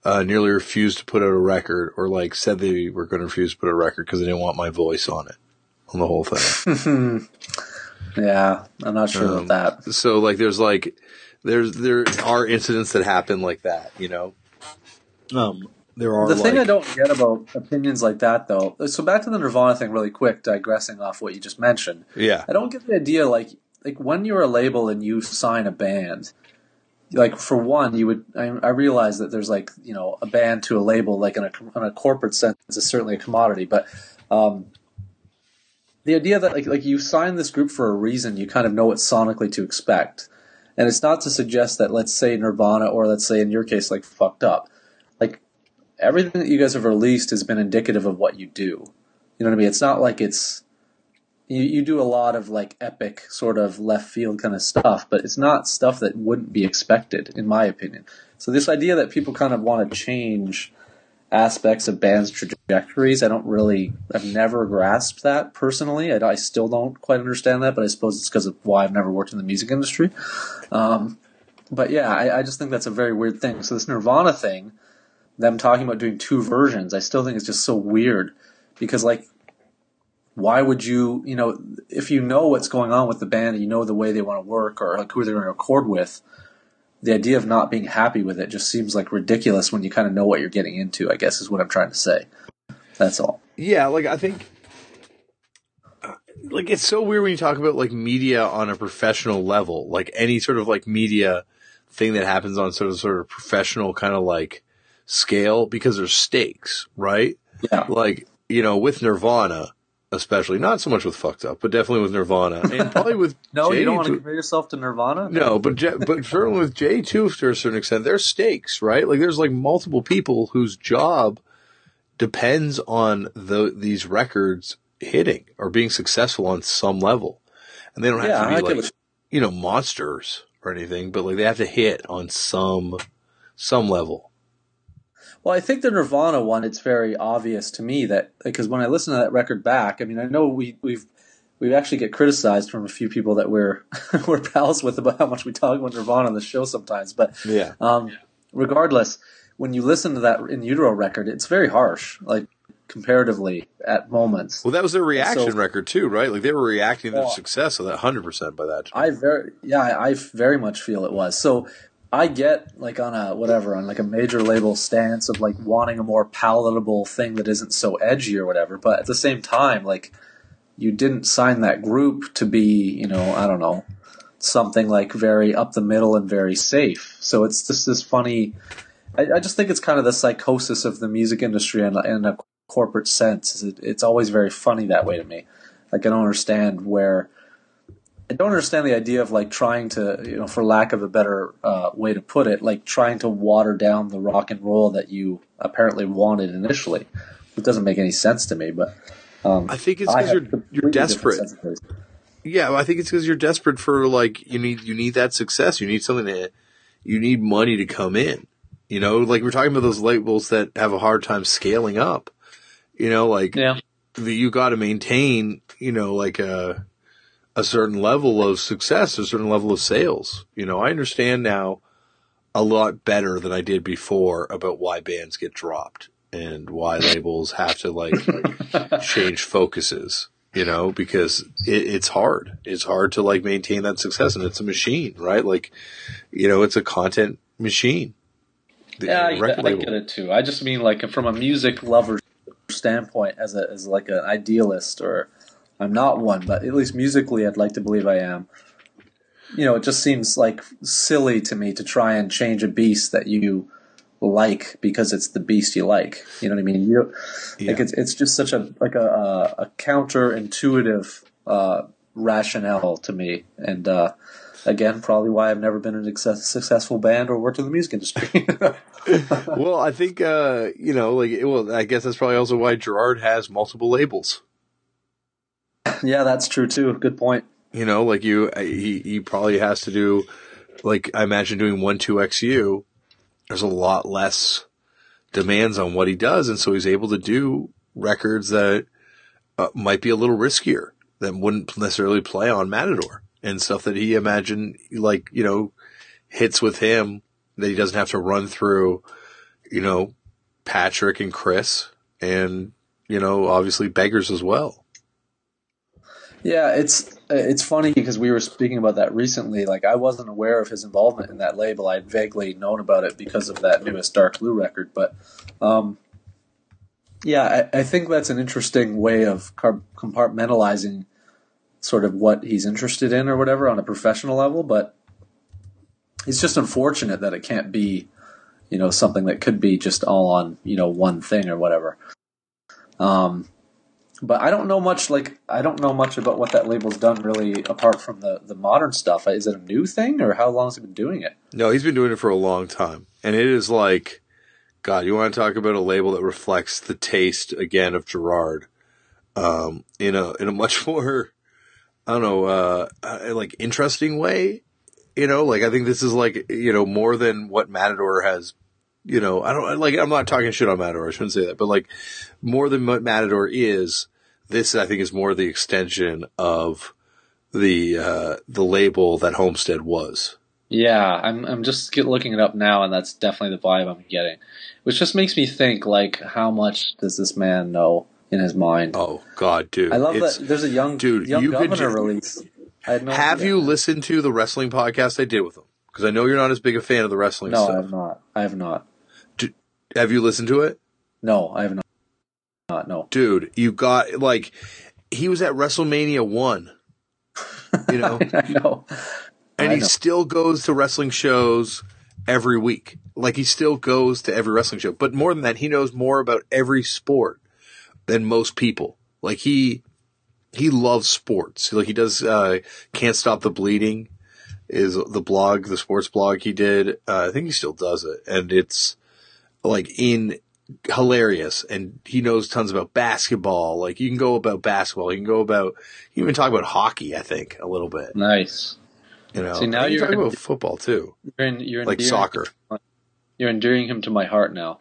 Uh, nearly refused to put out a record, or like said they were going to refuse to put a record because they didn't want my voice on it, on the whole thing. [laughs]
yeah, I'm not sure um, about that.
So like, there's like, there's there are incidents that happen like that, you know. Um, there are
the thing I don't get about opinions like that, though. So back to the Nirvana thing, really quick, digressing off what you just mentioned.
Yeah,
I don't get the idea like like when you're a label and you sign a band. Like for one, you would. I, I realize that there's like you know a band to a label, like in a, in a corporate sense, is certainly a commodity. But um, the idea that like like you sign this group for a reason, you kind of know what sonically to expect. And it's not to suggest that let's say Nirvana or let's say in your case like fucked up. Everything that you guys have released has been indicative of what you do. You know what I mean? It's not like it's you, you do a lot of like epic sort of left field kind of stuff, but it's not stuff that wouldn't be expected, in my opinion. So this idea that people kind of want to change aspects of bands' trajectories. I don't really, I've never grasped that personally. I, I still don't quite understand that, but I suppose it's because of why I've never worked in the music industry. Um, but yeah, I, I, just think that's a very weird thing. So this Nirvana thing, them talking about doing two versions, I still think it's just so weird because like, why would you, you know, if you know what's going on with the band and you know the way they want to work or like who they're going to record with, the idea of not being happy with it just seems like ridiculous when you kind of know what you're getting into. I guess is what I'm trying to say. That's all.
Yeah, like I think, like it's so weird when you talk about like media on a professional level, like any sort of like media thing that happens on sort of sort of professional kind of like scale because there's stakes, right?
Yeah.
Like you know, with Nirvana, especially not so much with fucked up, but definitely with Nirvana, and [laughs] probably with
no, Jay you don't want to compare yourself to Nirvana.
No, but but certainly with Jay too, to a certain extent, there's stakes, right? Like there's like multiple people whose job depends on the these records hitting or being successful on some level, and they don't have yeah, to be like you know monsters or anything, but like they have to hit on some some level.
Well, I think the Nirvana one, it's very obvious to me that because when I listen to that record back, I mean, I know we we've we actually get criticized from a few people that we're [laughs] we're pals with about how much we talk about Nirvana on the show sometimes. But
yeah,
um, regardless, when you listen to that in utero record, it's very harsh, like comparatively at moments.
Well, that was their reaction so, record too, right? Like they were reacting to the success of that hundred percent by that.
Time. I very yeah, I, I very much feel it was so. I get like on a whatever on like a major label stance of like wanting a more palatable thing that isn't so edgy or whatever, but at the same time, like you didn't sign that group to be, you know, I don't know, something like very up the middle and very safe. So it's just this funny. I, I just think it's kind of the psychosis of the music industry in, in a corporate sense. It, it's always very funny that way to me. Like I don't understand where I don't understand the idea of like trying to, you know, for lack of a better uh, way to put it, like trying to water down the rock and roll that you apparently wanted initially. It doesn't make any sense to me, but um,
I think it's because you're you're desperate. Yeah, I think it's because you're desperate for like you need you need that success. You need something to you need money to come in. You know, like we're talking about those labels that have a hard time scaling up. You know, like
yeah.
you got to maintain. You know, like a a certain level of success, a certain level of sales. You know, I understand now a lot better than I did before about why bands get dropped and why labels have to like [laughs] change focuses, you know, because it, it's hard. It's hard to like maintain that success and it's a machine, right? Like, you know, it's a content machine.
Yeah, I, I, get it too. I just mean like from a music lover standpoint as a, as like an idealist or, I'm not one, but at least musically, I'd like to believe I am. You know, it just seems like silly to me to try and change a beast that you like because it's the beast you like. You know what I mean? You yeah. like it's it's just such a like a a, a counterintuitive uh, rationale to me, and uh, again, probably why I've never been in a successful band or worked in the music industry. [laughs]
well, I think uh, you know, like, well, I guess that's probably also why Gerard has multiple labels. [clears throat]
Yeah, that's true too. Good point.
You know, like you, he, he probably has to do like I imagine doing one two XU, there's a lot less demands on what he does, and so he's able to do records that uh, might be a little riskier that wouldn't necessarily play on Matador and stuff that he imagined like you know hits with him that he doesn't have to run through, you know, Patrick and Chris and you know obviously beggars as well.
Yeah, it's it's funny because we were speaking about that recently. Like I wasn't aware of his involvement in that label. I'd vaguely known about it because of that newest Dark Blue record, but um, yeah, I, I, think that's an interesting way of compartmentalizing sort of what he's interested in or whatever on a professional level. But it's just unfortunate that it can't be, you know, something that could be just all on you know one thing or whatever. Um, but I don't know much. Like I don't know much about what that label's done really, apart from the the modern stuff. Is it a new thing, or how long has he been doing it?
No, he's been doing it for a long time, and it is like, God, you want to talk about a label that reflects the taste again of Gerard, um, in a in a much [laughs] more, I don't know, uh, uh, like interesting way. You know, like I think this is like you know more than what Matador has you know, I don't like. I'm not talking shit on Matador. I shouldn't say that, but like more than what Matador is, this I think is more the extension of the uh, the label that Homestead was.
Yeah, I'm I'm just looking it up now, and that's definitely the vibe I'm getting, which just makes me think like, how much does this man know in his mind?
Oh God, dude!
I love that. There's a young dude. Young you governor could, release.
No have you listened to the wrestling podcast I did with him? Because I know you're not as big a fan of the wrestling.
No,
stuff.
I have not. I have not.
Have you listened to it?
No, I have not not. No,
dude, you got like he was at WrestleMania one. You know, [laughs]
I know,
and I he know. still goes to wrestling shows every week. Like he still goes to every wrestling show. But more than that, he knows more about every sport than most people. Like he he loves sports. Like he does uh Can't Stop the Bleeding is the blog, the sports blog he did. Uh, I think he still does it. And it's like in hilarious and he knows tons about basketball. Like you can go about basketball. You can go about, you can even talk about hockey, I think, a little bit.
Nice.
You know, See, now you're talking about football too.
You're in, you're
like soccer.
You're endearing him to my heart now.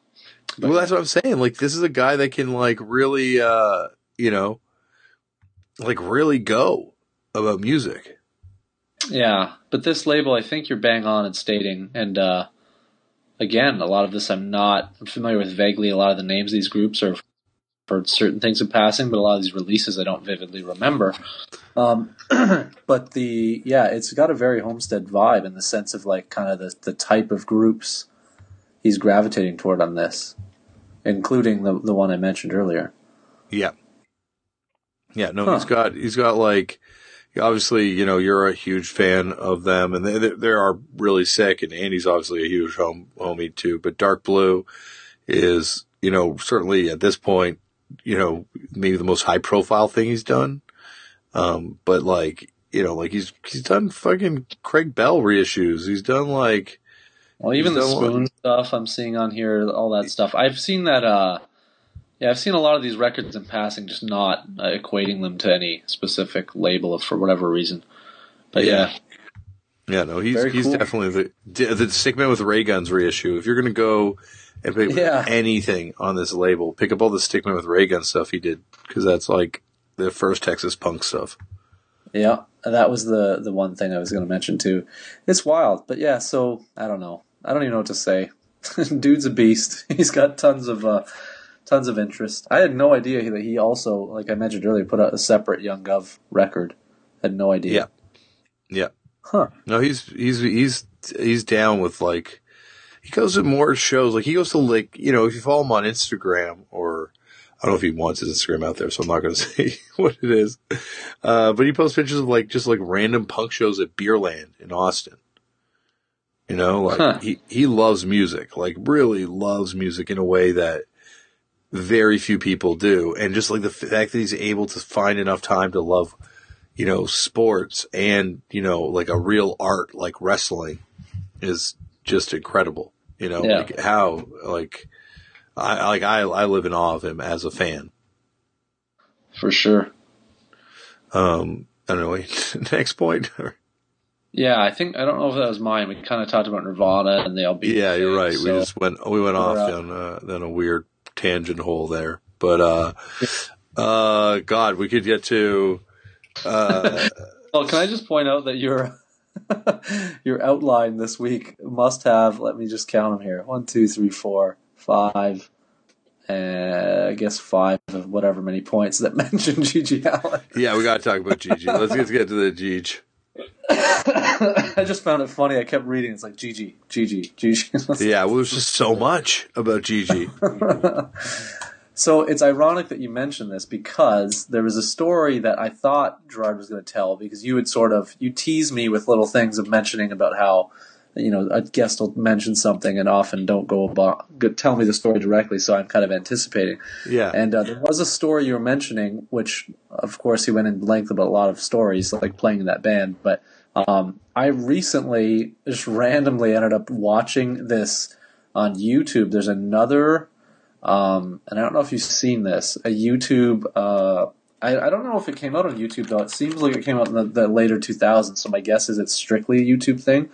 But, well, that's what I'm saying. Like this is a guy that can like really, uh, you know, like really go about music.
Yeah, but this label, I think you're bang on in stating, and uh, again, a lot of this I'm not I'm familiar with vaguely. A lot of the names of these groups are for certain things in passing, but a lot of these releases I don't vividly remember. Um, [clears throat] but the yeah, it's got a very Homestead vibe in the sense of like kind of the the type of groups he's gravitating toward on this, including the the one I mentioned earlier.
Yeah. Yeah, no, huh. he's got he's got like obviously, you know, you're a huge fan of them and they, they are really sick and Andy's obviously a huge home, homie too, but Dark Blue is, you know, certainly at this point, you know, maybe the most high profile thing he's done. Um, but like, you know, like he's, he's done fucking Craig Bell reissues. He's done like,
well, even the spoon like, stuff I'm seeing on here, all that stuff. I've seen that, uh, yeah, I've seen a lot of these records in passing, just not uh, equating them to any specific label for whatever reason. But yeah.
Yeah, no, he's Very he's cool. definitely the the Stickman with Ray Guns reissue. If you're gonna go and pick yeah. anything on this label, pick up all the Stickmen with Raygun stuff he did because that's like the first Texas punk stuff.
Yeah, that was the the one thing I was going to mention too. It's wild, but yeah. So I don't know. I don't even know what to say. [laughs] Dude's a beast. [laughs] He's got tons of uh, tons of interest. I had no idea that he also, like I mentioned earlier, put out a separate Young Guv record. Had no idea.
Yeah. Yeah. Huh. No, he's he's he's he's down with like he goes to more shows. Like he goes to like you know if you follow him on Instagram or I don't know if he wants his Instagram out there, so I'm not going [laughs] to say what it is. Uh, but he posts pictures of like just like random punk shows at Beerland in Austin. You know, like huh. he he loves music, like really loves music in a way that very few people do. And just like the fact that he's able to find enough time to love, you know, sports and, you know, like a real art like wrestling is just incredible. You know, yeah. like how, like, I, like I, I live in awe of him as a fan.
For sure.
Um, I don't know. [laughs] Next point.
Yeah, I think I don't know if that was mine. We kind of talked about Nirvana and the LB.
Yeah, you're right.
So,
we just went we went off
uh,
down uh, down a weird tangent hole there. But uh uh God, we could get to uh
Well, can I just point out that your [laughs] your outline this week must have? Let me just count them here: one, two, three, four, five. Uh, I guess five of whatever many points that [laughs] mention GG Allin.
yeah, we gotta talk about GG. Let's get, get to the GG. [laughs]
I just found it funny. I kept reading. It's like GG, GG, GG. [laughs]
Yeah, well there's just so much about GG. [laughs]
So it's ironic that you mentioned this because there was a story that I thought Gerard was going to tell because you would sort of you tease me with little things of mentioning about how you know a guest will mention something and often don't go about go- tell me the story directly, so I'm kind of anticipating.
Yeah.
And uh, there was a story you were mentioning, which of course he went in length about a lot of stories, like playing in that band. But um, I recently just randomly ended up watching this on YouTube. There's another, um, and I don't know if you've seen this, a YouTube. Uh, I, I don't know if it came out on YouTube though. It seems like it came out in the, the later 2000s. So my guess is it's strictly a YouTube thing.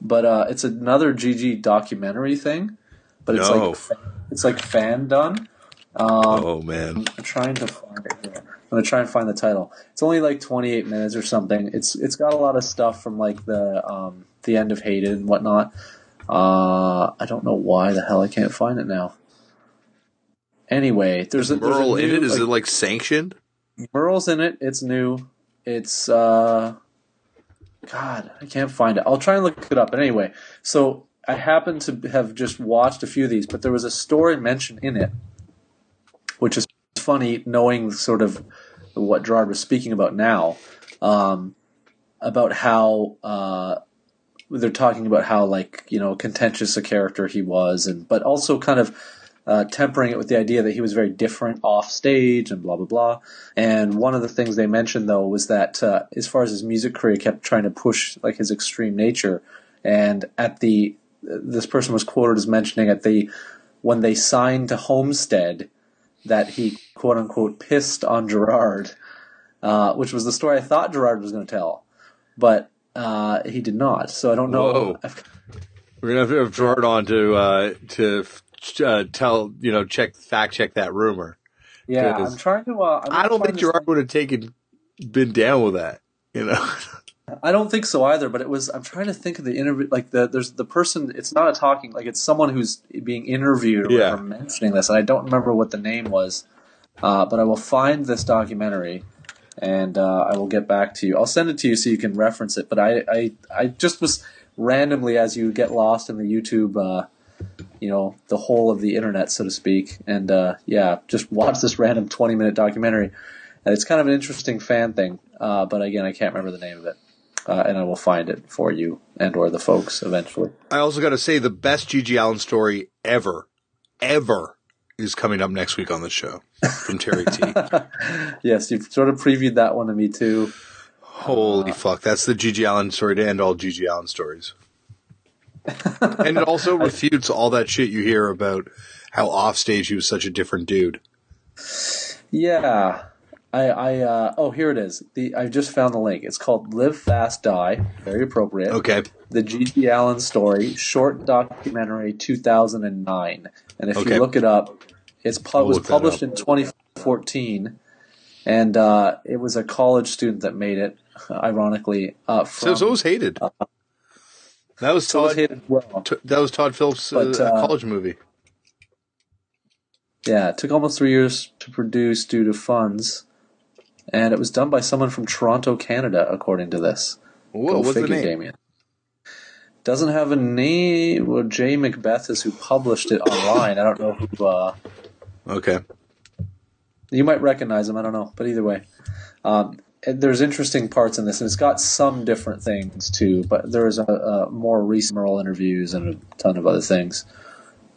But uh, it's another GG documentary thing. But it's
No.
like it's like fan done. Um,
oh man.
I'm trying to find it here. I'm gonna try and find the title. It's only like 28 minutes or something. It's it's got a lot of stuff from like the um, the end of Hated and whatnot. Uh, I don't know why the hell I can't find it now. Anyway, there's a, there's a
Merle in it? Is
like,
it like sanctioned?
Merle's in it. It's new. It's uh, God, I can't find it. I'll try and look it up. But anyway, so I happen to have just watched a few of these, but there was a story mentioned in it, which is funny, knowing sort of what Gerard was speaking about now, um, about how uh, they're talking about how like you know contentious a character he was, and but also kind of uh, tempering it with the idea that he was very different off stage and blah blah blah. And one of the things they mentioned though was that uh, as far as his music career, kept trying to push like his extreme nature. And at the this person was quoted as mentioning at the when they signed to Homestead that he quote unquote pissed on Gerard, uh, which was the story I thought Gerard was going to tell, but uh, he did not. So I don't know.
We're gonna have to have Gerard on to uh, to uh, tell you know check fact check that rumor.
Yeah, I'm trying to. Uh, I'm
I don't think
to
Gerard would have taken been down with that. You know. [laughs]
I don't think so either. But it was. I'm trying to think of the interview. Like the there's the person. It's not a talking. Like it's someone who's being interviewed or
Yeah.
whatever mentioning this, and I don't remember what the name was. Uh, but I will find this documentary, and uh, I will get back to you. I'll send it to you so you can reference it. But I I, I just was randomly as you get lost in the YouTube. Uh, you know the whole of the internet, so to speak, and uh, yeah, just watch this random 20 minute documentary, and it's kind of an interesting fan thing. Uh, but again, I can't remember the name of it uh, and I will find it for you and or the folks eventually.
I also got to say the best GG Allin story ever, ever is coming up next week on the show from Terry T. [laughs]
yes, you've sort of previewed that one to me too.
Holy fuck, that's the GG Allin story to end all GG Allin stories. [laughs] and it also refutes all that shit you hear about how offstage he was such a different dude.
Yeah, I, I uh, oh here it is. The I just found the link. It's called "Live Fast Die." Very appropriate.
Okay.
The G.G. Allin story, short documentary, two thousand and nine. And if
Okay.
you look it up, it's pu- was published in twenty fourteen, and uh, it was a college student that made it. Ironically, uh,
So,
from,
so it was hated. That was
so it was
Todd.
hated well.
T- that was Todd Phillips' uh,
But, uh,
college movie.
Yeah, it took almost three years to produce due to funds, and it was done by someone from Toronto, Canada, according to this.
Whoa,
Go
what's the name?
Damian. Doesn't have a name. Well, Jay Macbeth is who published it online. I don't know who. Uh,
Okay.
you might recognize him. I don't know, but either way, um, there's interesting parts in this, and it's got some different things too. But there is a, a more recent Merle interviews and a ton of other things.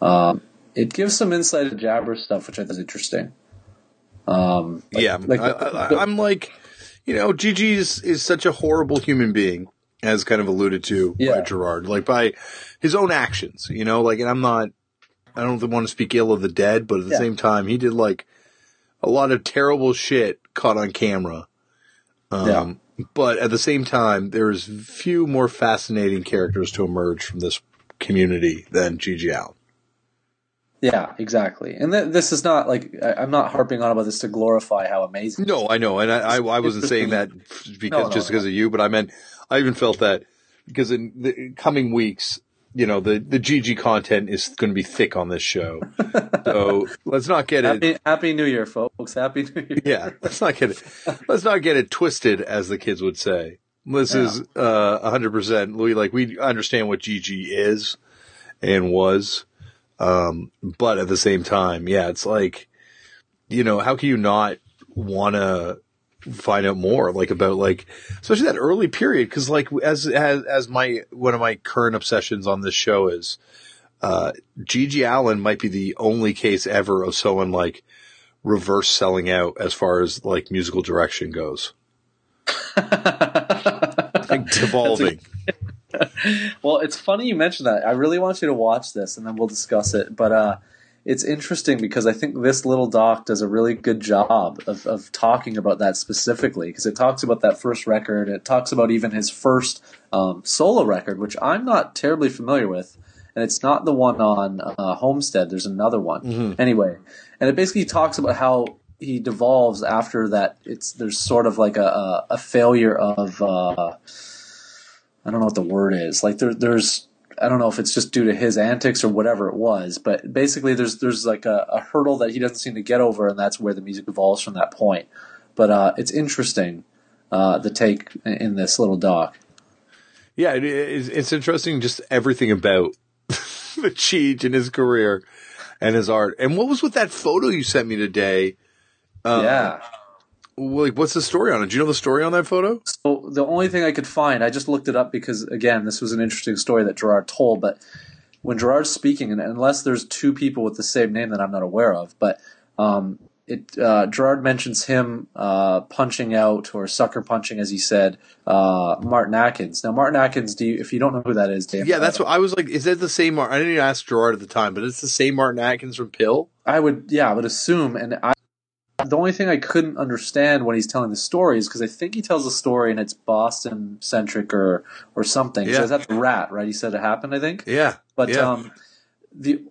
Um, it gives some insight to Jabber stuff, which I think is interesting. Um, like-
yeah,
like
I, I'm like, you know, GG is, is such a horrible human being, as kind of alluded to by Gerard, like by his own actions. You know, like, and I'm not, I don't want to speak ill of the dead, but at the
Yeah.
same time, he did like a lot of terrible shit caught on camera. Um,
Yeah.
but at the same time, there's few more fascinating characters to emerge from this community than GG Allin.
Yeah, exactly. And th- this is not like I- am not harping on about this to glorify how amazing.
No, I know, and I, I, I wasn't saying that [laughs] because
No, no,
just
no.
because of you, but I meant I even felt that because in the coming weeks, you know, the the GG content is going to be thick on this show. so [laughs] let's not get it.
Happy, Happy New Year, folks! Happy New Year.
Yeah, let's not get it. Let's not get it twisted, as the kids would say. This
Yeah.
is uh, hundred percent Louis. Like we understand what GG is and was, um, but at the same time, yeah, it's like you know, how can you not want to find out more, like about like especially that early period? Because like as as as my one of my current obsessions on this show is. Uh, GG Allin might be the only case ever of someone like reverse selling out as far as like musical direction goes. [laughs] Like devolving. [laughs]
well, it's funny you mentioned that. I really want you to watch this, and then we'll discuss it. But uh, it's interesting because I think this little doc does a really good job of, of talking about that specifically. Because it talks about that first record. It talks about even his first um, solo record, which I'm not terribly familiar with. And it's not the one on uh, Homestead. There's another one. Anyway, and it basically talks about how he devolves after that. It's there's sort of like a a, a failure of. Uh, I don't know what the word is. Like there, there's I don't know if it's just due to his antics or whatever it was, but basically there's there's like a, a hurdle that he doesn't seem to get over, and that's where the music evolves from that point. But uh, it's interesting uh, the take in- this little doc.
Yeah, it, it's, it's interesting just everything about [laughs] the Cheech and his career and his art. And what was with that photo you sent me today? Uh,
yeah.
Like, what's the story on it? Do you know the story on that photo?
So the only thing I could find, I just looked it up because again, this was an interesting story that Gerard told. But when Gerard's speaking, and unless there's two people with the same name that I'm not aware of, but um, it uh, Gerard mentions him uh, punching out or sucker punching, as he said, uh, Martin Atkins. Now, Martin Atkins, do you, if you don't know who that is, Dave?
Yeah, that's what I was like. Is that the same? Mar- I didn't even ask Gerard at the time, but it's the same Martin Atkins from PiL.
I would, yeah, I would assume. And I, the only thing I couldn't understand when he's telling the story is because I think he tells a story and it's Boston centric or or something.
Yeah.
So that's the rat, right? He said it happened, I think.
Yeah,
But
yeah.
um, the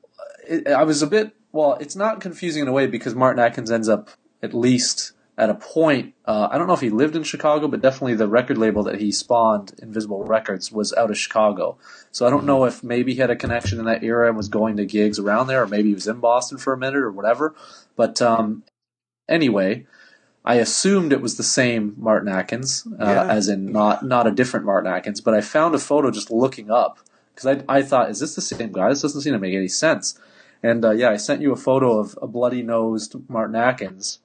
it, I was a bit well. It's not confusing in a way because Martin Atkins ends up at least at a point. Uh, I don't know if he lived in Chicago, but definitely the record label that he spawned, Invisible Records, was out of Chicago. So I don't know if maybe he had a connection in that era and was going to gigs around there, or maybe he was in Boston for a minute or whatever. But um, anyway. I assumed it was the same Martin Atkins, uh,
Yeah.
as in not not a different Martin Atkins. But I found a photo just looking up because I, I thought, is this the same guy? This doesn't seem to make any sense. And uh, yeah, I sent you a photo of a bloody nosed Martin Atkins,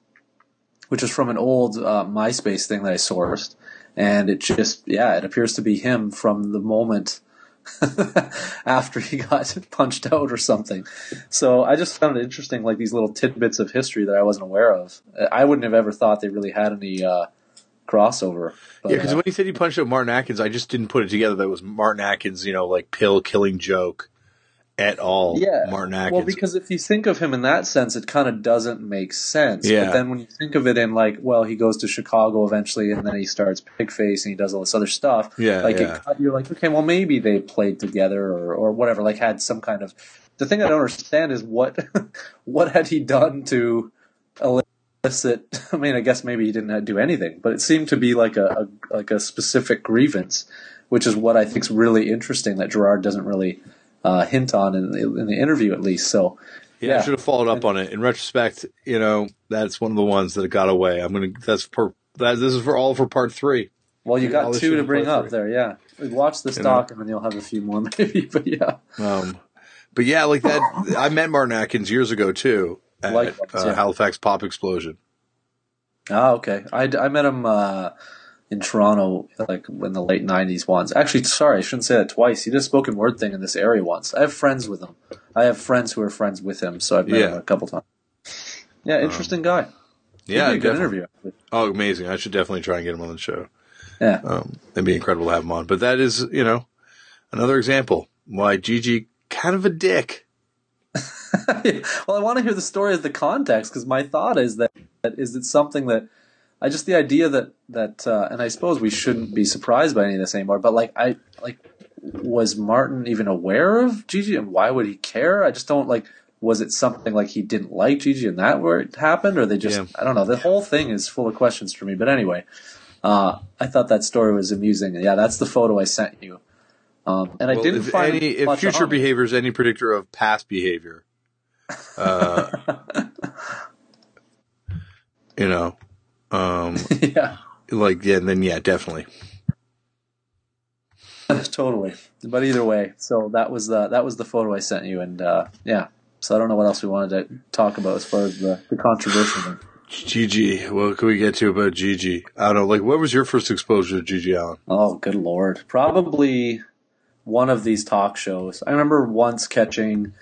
which is from an old uh, MySpace thing that I sourced, and it just yeah, it appears to be him from the moment [laughs] after he got [laughs] punched out or something. So I just found it interesting, like these little tidbits of history that I wasn't aware of. I wouldn't have ever thought they really had any uh, crossover. But,
yeah. Because
uh,
when he said he punched out Martin Atkins, I just didn't put it together that it was Martin Atkins. You know, like PiL killing joke at all.
Yeah.
Martin Atkins.
Well, because if you think of him in that sense, it kind of doesn't make sense.
Yeah.
But then when you think of it in like, well, he goes to Chicago eventually, and then he starts Pigface, and he does all this other stuff.
Yeah,
like
yeah.
It, you're like, okay, well, maybe they played together or or whatever. Like had some kind of. The thing I don't understand is what [laughs] what had he done to elicit? [laughs] I mean, I guess maybe he didn't do anything, but it seemed to be like a, a like a specific grievance, which is what I think is really interesting that Gerard doesn't really. Uh, hint on in the, in the interview at least. So
Yeah, I should have followed up on it. In retrospect, you know, that's one of the ones that got away. I'm gonna. That's per. That this is for all for part three.
Well, you got
issue
two to bring up
three.
there, yeah. we Watch this
You know?
and then you'll have a few more, [laughs] maybe. But yeah,
Um, but yeah, like that. I met Martin Atkins years ago too at
Likewise,
uh,
yeah.
Halifax Pop Explosion.
ah, okay. I, I met him uh, in Toronto, like in the late '90s. Once, actually, sorry, I shouldn't say that twice. He did a spoken word thing in this area once. I have friends with him. I have friends who are friends with him, so I've met
Yeah.
him a couple times. Yeah, interesting guy.
Yeah,
good
definitely.
interview. actually.
Oh, amazing! I should definitely try and get him on the show.
Yeah,
Um, it'd be incredible to have him on. But that is, you know, another example why GG kind of a dick. [laughs]
well, I want to hear the story of the context because my thought is that, that is it something that I just the idea that that, uh, and I suppose we shouldn't be surprised by any of this anymore. But like, I like, was Martin even aware of GG, and why would he care? I just don't like. Was it something like he didn't like GG, and that where it happened, or they just?
Yeah.
I don't know. The whole thing is full of questions for me. But anyway, uh, I thought that story was amusing. Yeah, that's the photo I sent you. Um, and I didn't
if,
find
any, if future behavior is any predictor of past behavior, uh, [laughs] you know, um, [laughs]
yeah,
like yeah, then yeah, definitely. [laughs]
totally. But either way, so that was the that was the photo I sent you, and uh, yeah. So I don't know what else we wanted to talk about as far as the, the controversial thing.
GG, what can we get to about GG? I don't know. Like, what was your first exposure to GG Allin?
Oh, good lord! Probably one of these talk shows. I remember once catching.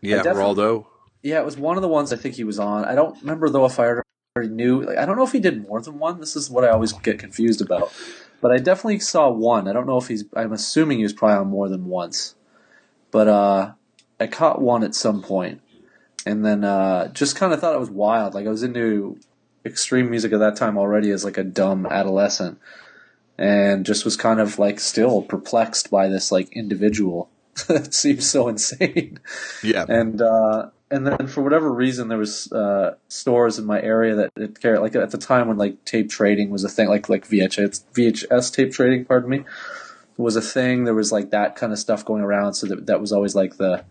Yeah, Raldo.
Yeah, it was one of the ones I think he was on. I don't remember though if I knew. Like, I don't know if he did more than one. This is what I always get confused about. But I definitely saw one. I don't know if he's. I'm assuming he was probably on more than once. But uh, I caught one at some point, and then uh, just kind of thought it was wild. Like I was into extreme music at that time already as like a dumb adolescent, and just was kind of like still perplexed by this like individual. [laughs] that seems so insane
Yeah,
and uh, and then for whatever reason there was uh, stores in my area that it carried like at the time when like tape trading was a thing like like VHS VHS tape trading pardon me was a thing. There was like that kind of stuff going around so that that was always like the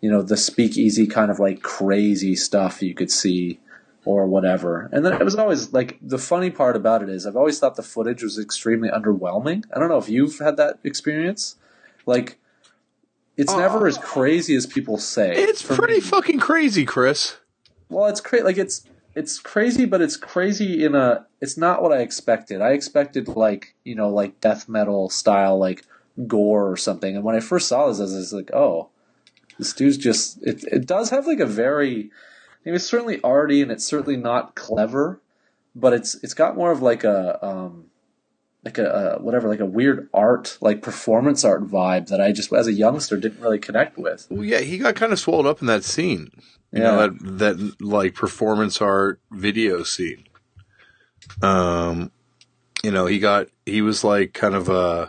you know the speakeasy kind of like crazy stuff you could see or whatever. And then it was always like the funny part about it is I've always thought the footage was extremely underwhelming. I don't know if you've had that experience. Like it's never as crazy as people say.
it's pretty
me.
fucking crazy, Chris.
Well, it's crazy. Like it's it's crazy, but it's crazy in a. It's not what I expected. I expected like you know like death metal style like gore or something. And when I first saw this, I was like, oh, this dude's just. It it does have like a very. I mean, it's certainly arty and it's certainly not clever, but it's it's got more of like a um like a, uh whatever like a weird art like performance art vibe that I just as a youngster didn't really connect with.
Well, yeah, he got kind of swelled up in that scene. You
Yeah.
know, that, that like performance art video scene. Um, you know, he got, he was like kind of, uh,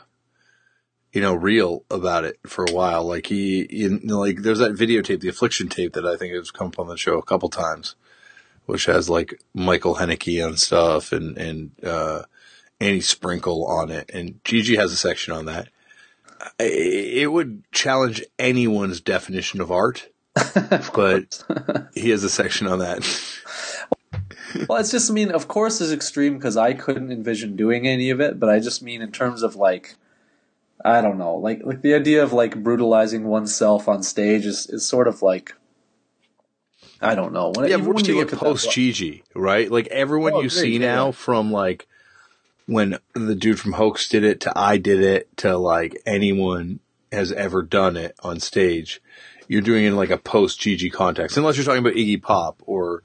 you know, real about it for a while. Like he, in, like, there's that videotape, the affliction tape that I think has come up on the show a couple times, which has like Michael Haneke and stuff and, and, uh, Annie Sprinkle on it. And GG has a section on that. It would challenge anyone's definition of art [laughs] but he has a section on that. [laughs]
Well, it's just, I mean, of course, it's extreme because I couldn't envision doing any of it, but I just mean in terms of like, I don't know, like like the idea of like brutalizing oneself on stage is, is sort of like, I don't know. When,
yeah, we're
when you look at
post GG, right? Like everyone
Oh,
you
great,
see
yeah,
now, from like when the dude from Hoax did it to I did it to like anyone has ever done it on stage. You're doing it in like a post GG context, unless you're talking about Iggy Pop or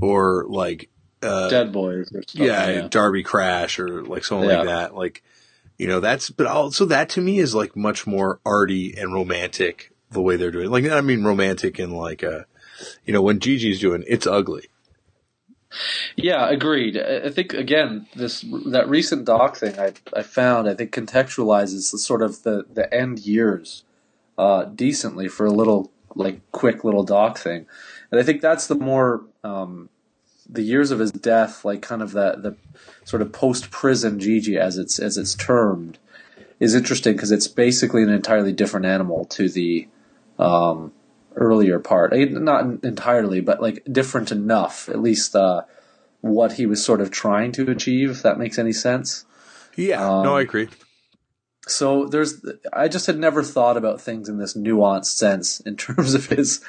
or like uh,
Dead Boys or something.
yeah,
yeah.
Darby Crash or like someone
Yeah.
like that. Like, you know, that's, but also that to me is like much more arty and romantic the way they're doing it. Like, I mean, romantic and like, uh, you know, when GG's doing it's ugly.
Yeah, agreed. I think again, this that recent doc thing I I found I think contextualizes the sort of the the end years uh, decently for a little like quick little doc thing, and I think that's the more um, the years of his death, like kind of that the sort of post prison GG as it's as it's termed, is interesting because it's basically an entirely different animal to the um, earlier part. Eh, Not entirely, but like different enough, at least uh, what he was sort of trying to achieve. If that makes any sense.
Yeah, no, I agree.
So there's, I just had never thought about things in this nuanced sense in [laughs] terms of his,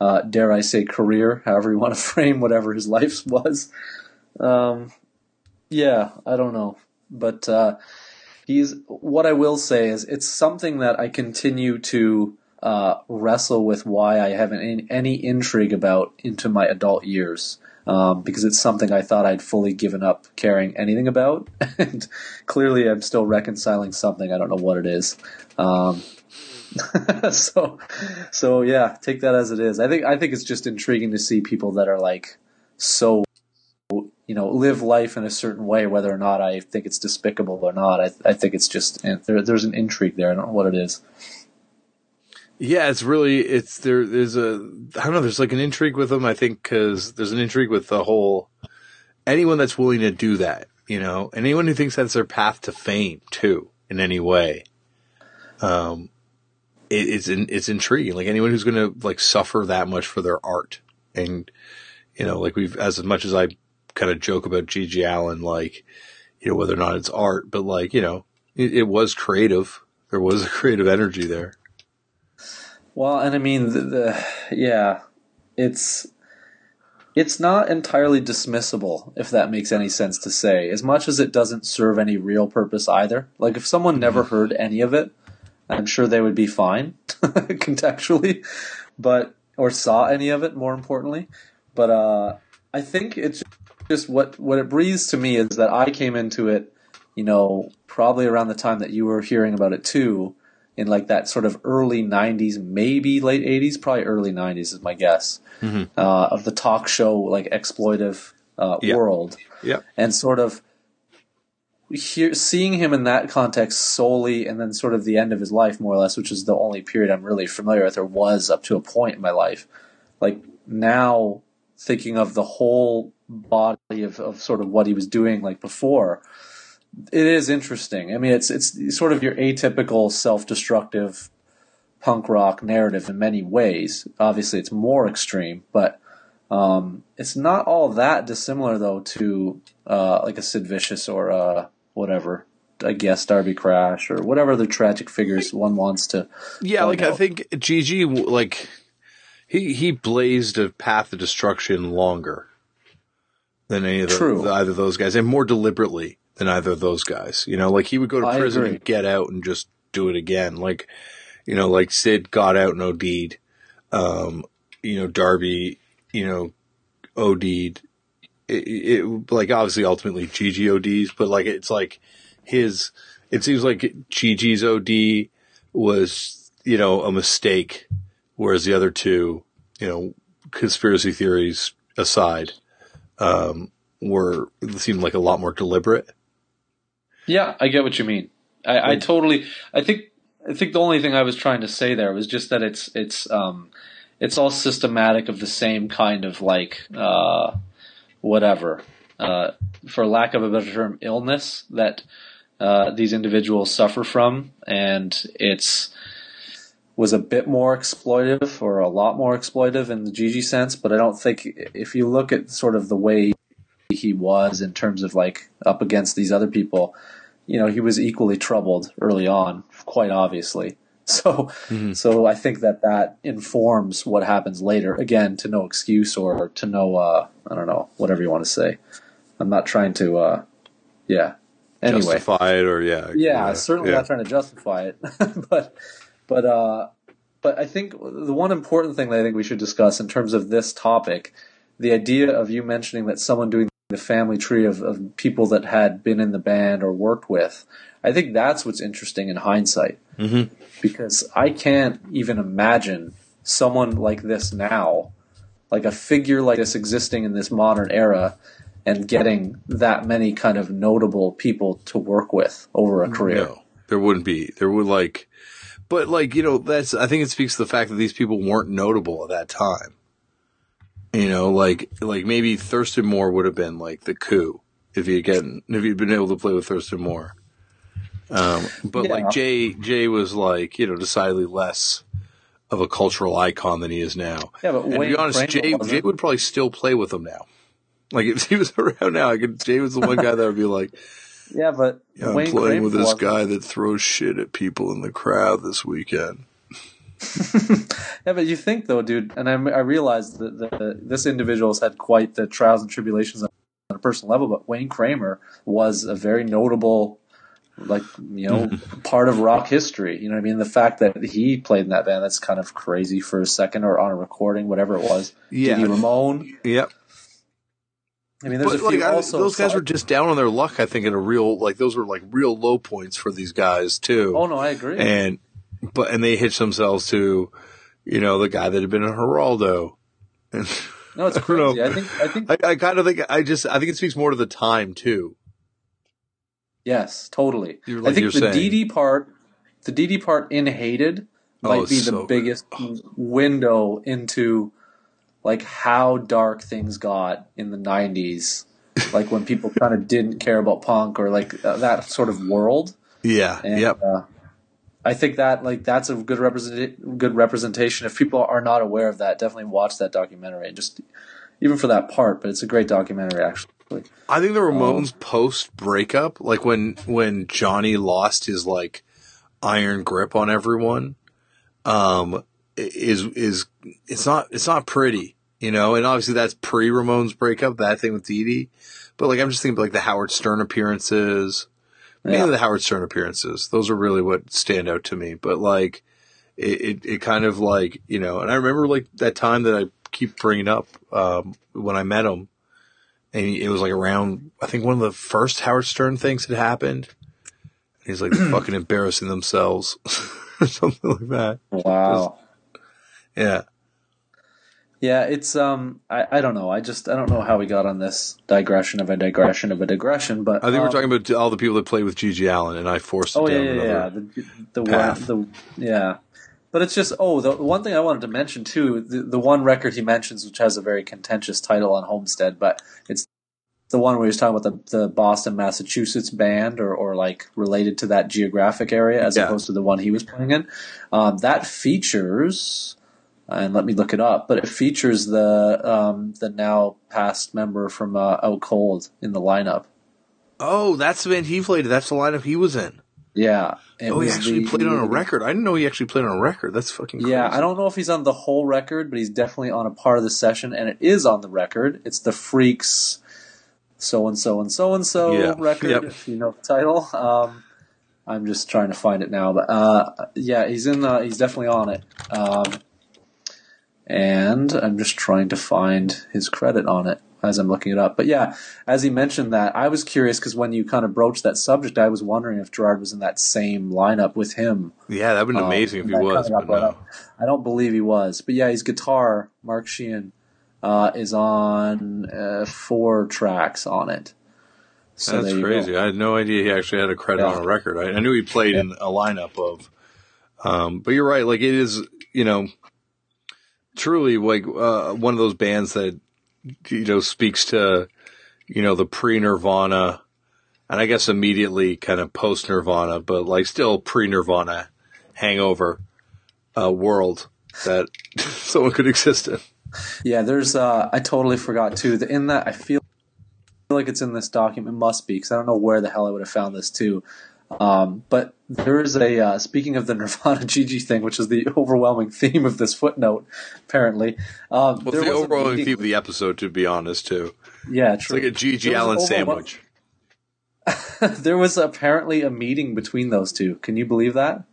uh, dare I say, career, however you want to [laughs] frame whatever his life was. Um, yeah, I don't know, but uh, he's. What I will say is, it's something that I continue to uh, wrestle with. Why I haven't any, any intrigue about into my adult years. Um, because it's something I thought I'd fully given up caring anything about, [laughs] and clearly I'm still reconciling something. I don't know what it is. Um, [laughs] so, so yeah, take that as it is. I think I think it's just intriguing to see people that are like so, you know live life in a certain way, whether or not I think it's despicable or not. I, I think it's just there, there's an intrigue there. I don't know what it is.
Yeah, it's really it's there. There's a I don't know. There's like an intrigue with them. I think because there's an intrigue with the whole anyone that's willing to do that. You know, anyone who thinks that's their path to fame too in any way. Um, it, it's in, it's intriguing. Like anyone who's going to like suffer that much for their art, and you know, like we've as much as I kind of joke about GG Allin, like you know whether or not it's art, but like you know, it, it was creative. There was a creative energy there.
Well, and I mean, the, the, yeah, it's it's not entirely dismissible, if that makes any sense to say, as much as it doesn't serve any real purpose either. Like, if someone never mm-hmm. heard any of it, I'm sure they would be fine [laughs] contextually, but or saw any of it. More importantly, but uh, I think it's just what what it breathes to me is that I came into it, you know, probably around the time that you were hearing about it too, in like that sort of early '90s, maybe late '80s, probably early '90s is my guess, mm-hmm. uh, of the talk show like exploitive uh, yeah. world,
yeah,
and sort of hear, seeing him in that context solely, and then sort of the end of his life, more or less, which is the only period I'm really familiar with, or was up to a point in my life. Like now, thinking of the whole body of, of sort of what he was doing, like before, it is interesting. I mean, it's it's sort of your atypical self-destructive punk rock narrative in many ways. Obviously, it's more extreme, but um, it's not all that dissimilar though to uh, like a Sid Vicious or uh, whatever. I guess Darby Crash or whatever other tragic figures one wants to.
Yeah, like out. I think GG like he he blazed a path of destruction longer than any of the, the, either of those guys, and more deliberately than either of those guys. You know, like he would go to prison and get out and just do it again. Like, you know, like Sid got out and OD'd. Um, you know, Darby, you know, OD'd. It, it, like obviously ultimately GG ODs, but like it's like his. It seems like GG's OD was you know a mistake, whereas the other two, you know, conspiracy theories aside, um, were seemed like a lot more deliberate.
Yeah, I get what you mean. I, I totally. I think. I think the only thing I was trying to say there was just that it's it's um, it's all systematic of the same kind of like uh, whatever, uh, for lack of a better term, illness that uh, these individuals suffer from, and it's was a bit more exploitive or a lot more exploitive in the GG sense, but I don't think if you look at sort of the way he was in terms of like up against these other people, you know, he was equally troubled early on, quite obviously. [laughs] So, mm-hmm. so I think that that informs what happens later. Again, to no excuse or to no, uh, I don't know, whatever you want to say. I'm not trying to, uh, yeah. Anyway,
justify it or yeah,
yeah, yeah certainly yeah. not trying to justify it, [laughs] but, but, uh, but I think the one important thing that I think we should discuss in terms of this topic, the idea of you mentioning that someone doing the family tree of, of people that had been in the band or worked with. I think that's what's interesting in hindsight. Mm-hmm. Because I can't even imagine someone like this now, like a figure like this existing in this modern era, and getting that many kind of notable people to work with over a career. No,
there wouldn't be. There would like, but like you know, that's I think it speaks to the fact that these people weren't notable at that time. You know, like like maybe Thurston Moore would have been like the coup if he gotten if he'd been able to play with Thurston Moore. Um, but yeah. like Jay Jay was like you know decidedly less of a cultural icon than he is now.
Yeah, but
and
to
be honest, Jay Jay would probably still play with him now. Like if he was [laughs] around now, I could. Jay was the one guy that would be like,
"Yeah, but
yeah, I'm Wayne playing with this guy that throws shit at people in the crowd this weekend." [laughs]
yeah, but you think though, dude, and I, I realized that the, this individual's had quite the trials and tribulations on a personal level, but Wayne Kramer was a very notable, like you know, mm-hmm. part of rock history. You know what I mean? The fact that he played in that band that's kind of crazy for a second, or on a recording, whatever it was.
Yeah,
Dee Dee Ramone.
Yep.
I mean, there's but, a few like, also.
Those guys were just down on their luck. I think in a real like those were like real low points for these guys too.
Oh no, I agree.
And but and they hitched themselves to, you know, the guy that had been in Geraldo, and [laughs]
No, it's
I
crazy. I think. I think.
I, I kind of think I just I think it speaks more to the time too.
yes, totally.
You're-
I think the.
Dee
Dee part, the Dee Dee part in Hated, might
Oh,
be the
good.
biggest window into like how dark things got in the '90s. [laughs] like when people kind of didn't care about punk or like uh, that sort of world.
Yeah.
And,
yep.
uh, I think that like that's a good represent good representation. If people are not aware of that, definitely watch that documentary and just even for that part. But it's a great documentary, actually.
I think the
Oh.
Ramones post breakup, like when when Johnny lost his like iron grip on everyone, um, is is it's not it's not pretty, you know. And obviously that's pre Ramones breakup, that thing with Dee Dee. But like I'm just thinking like the Howard Stern appearances, mainly the Howard Stern appearances. Those are really what stand out to me. But like it, it, it kind of like you know, and I remember like that time that I keep bringing up um, when I met him and it was like around I think one of the first Howard Stern things had happened. He's like [clears throat] fucking embarrassing themselves [laughs] or something like that.
Wow.
Yeah.
Yeah, it's um, I, I don't know. I just I don't know how we got on this digression of a digression of a digression, but
I think
um,
we're talking about all the people that played with GG Allin and I forced
Oh yeah,
down
yeah, yeah. The the one,
path.
the yeah. But it's just oh the one thing I wanted to mention too the the one record he mentions which has a very contentious title on Homestead, but it's the one where he's talking about the, the Boston Massachusetts band or or like related to that geographic area as
Yeah.
opposed to the one he was playing in. Um, that features and let me look it up, but it features the um, the now past member from uh, Out Cold in the lineup.
Oh, that's the band he played. That's the lineup he was in.
Yeah.
oh, he actually
the-
played on a record. I didn't know he actually played on a record. That's fucking crazy.
Yeah, I don't know if he's on the whole record, but he's definitely on a part of the session, and it is on the record. It's the Freaks, so and so and so and so record.
yep.
If you know the title, um, I'm just trying to find it now, but uh, yeah, he's in. Uh, he's definitely on it, um, and I'm just trying to find his credit on it as I'm looking it up. But yeah, as he mentioned that, I was curious because when you kind of broached that subject, I was wondering if Gerard was in that same lineup with him.
Yeah, that'd been
Um,
amazing if he was, but no.
I don't believe he was, but yeah, his guitar, Mark Sheehan, uh, is on uh, four tracks on it. So
That's
you go.
crazy. I had no idea he actually had a credit
Yeah.
on a record. I, I knew he played in a lineup of, um, but you're right. Like it is, you know, truly like uh, one of those bands that you know speaks to, you know, the pre Nirvana, and I guess immediately kind of post Nirvana, but like still pre Nirvana hangover uh, world that [laughs] someone could exist in.
Yeah, there's. Uh, I totally forgot too. In that, I feel like it's in this document. It must be because I don't know where the hell I would have found this too. Um, but there is a uh, speaking of the [laughs] Nirvana GG thing, which is the overwhelming theme of this footnote. Apparently, um,
Well,
there
the overall
meeting-
theme of the episode, to be honest, too.
Yeah,
It's
true.
like a
GG Allin
sandwich. [laughs]
there was apparently a meeting between those two. Can you believe that?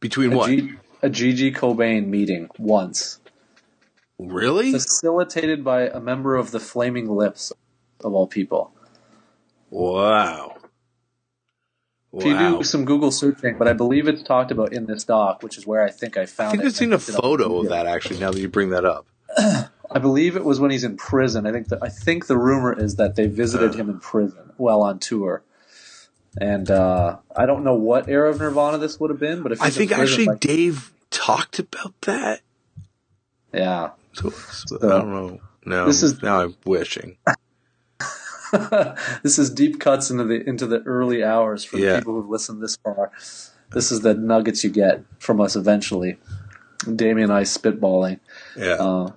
Between
A,
what?
G- a GG Cobain meeting once,
really?
facilitated by a member of the Flaming Lips, of all people.
Wow.
If you do some Google searching, but I believe it's talked about in this doc, which is where I think I
I
found
think
it.
I've seen a
Looked it up.
photo of that actually. Now that you bring that up, [clears throat]
I believe it was when he's in prison. I think the, I think the rumor is that they visited him in prison while on tour. And uh, I don't know what era of Nirvana this would have been, but if
I think
prison,
actually
like-
Dave talked about that.
yeah,
So, so I don't know. No,
This is-
now I'm wishing. [laughs] [laughs]
this is deep cuts into the into the early hours for
Yeah.
the people who've listened this far. This is the nuggets you get from us eventually. Damian and I spitballing.
Yeah,
Uh,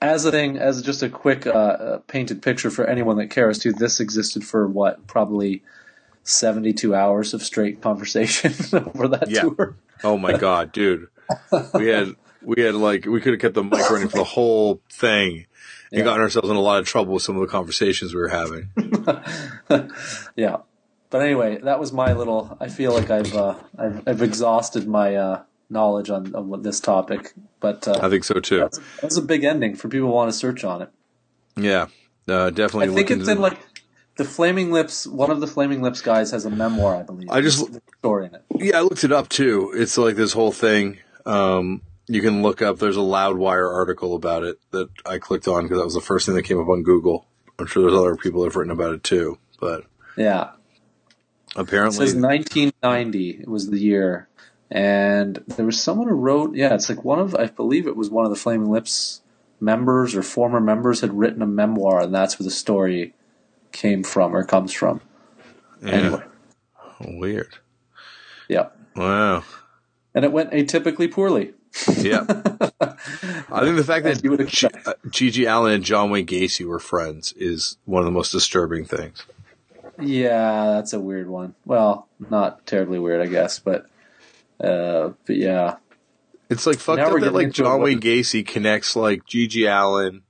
as a thing, as just a quick uh, painted picture for anyone that cares, to, This existed for what probably seventy-two hours of straight [laughs] conversation [laughs] over that
Yeah.
tour.
Oh my god, dude. We had we had like we could have kept the mic running for the whole thing and
Yeah.
gotten ourselves in a lot of trouble with some of the conversations we were having. [laughs]
yeah. But anyway, that was my little. I feel like I've uh, I've, I've exhausted my uh, knowledge on, on this topic, but uh,
I think so too.
that's, that's a big ending for people who want to search on it.
Yeah, uh, definitely.
I think it's in like the Flaming Lips. One of the Flaming Lips guys has a memoir, I believe.
I just-
story in it.
Yeah, I looked it up too. It's like this whole thing. Um, You can look up. There's a Loudwire article about it that I clicked on because that was the first thing that came up on Google. I'm sure there's other people that have written about it too, but
Yeah.
Apparently, it
says 1990 it was the year. And there was someone who wrote, yeah, it's like one of, I believe it was one of the Flaming Lips members or former members had written a memoir, and that's where the story came from or comes from.
yeah,
Anyway,
weird.
yeah.
Wow.
And it went atypically poorly.
Yeah. [laughs] I think the fact that G- uh, GG Allin and John Wayne Gacy were friends is one of the most disturbing things.
Yeah, that's a weird one. Well, not terribly weird, I guess, but uh, but yeah,
It's like fucked
Now
up that like John Wayne Gacy connects like GG Allin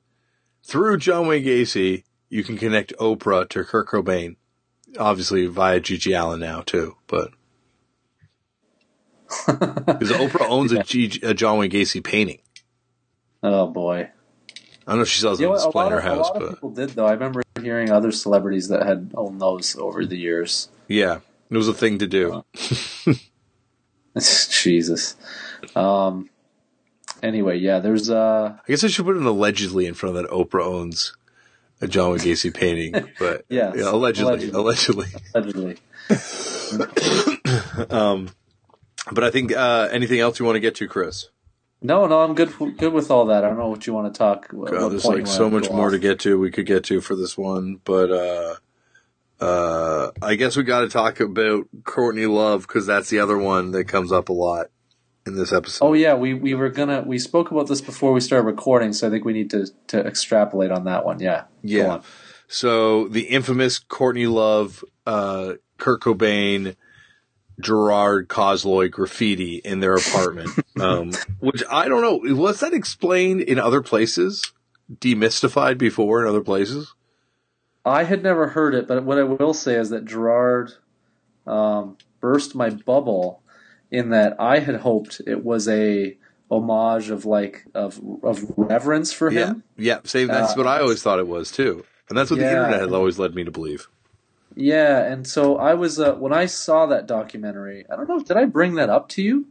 through John Wayne Gacy. You can connect Oprah to Kurt Cobain, obviously via GG Allin now too, but because Oprah owns a, GG, a John Wayne Gacy painting.
oh boy.
I don't know if she sells
You
them
know
on
what, a
display in her
of,
house, but
people did though. I remember hearing other celebrities that had owned those over the years.
yeah, it was a thing to do. [laughs]
Jesus. Um. Anyway, yeah. There's uh.
I guess I should put an allegedly in front of that Oprah owns a John Wayne Gacy painting, but [laughs]
Yes,
yeah, allegedly,
allegedly.
allegedly.
Allegedly. [laughs]
Um, but I think uh, anything else you want to get to, Chris?
No, no, I'm good. Good with all that. I don't know what you want to talk.
God, there's like so much more
off.
to get to. We could get to for this one, but uh, uh, I guess we got to talk about Courtney Love because that's the other one that comes up a lot in this episode.
Oh yeah, we we were gonna we spoke about this before we started recording, so I think we need to to extrapolate on that one. Yeah.
Yeah.
on.
So the infamous Courtney Love, uh, Kurt Cobain, Gerard Cosloy graffiti in their [laughs] apartment, um, which I don't know. Was that explained in other places? Demystified before in other places?
I had never heard it, but what I will say is that Gerard um, burst my bubble in that I had hoped it was a homage of like of of reverence for him.
yeah. yeah Same. That's
Uh,
what I always thought it was too, and that's what the internet has always led me to believe.
Yeah, and so I was uh, when I saw that documentary. I don't know. Did I bring that up to you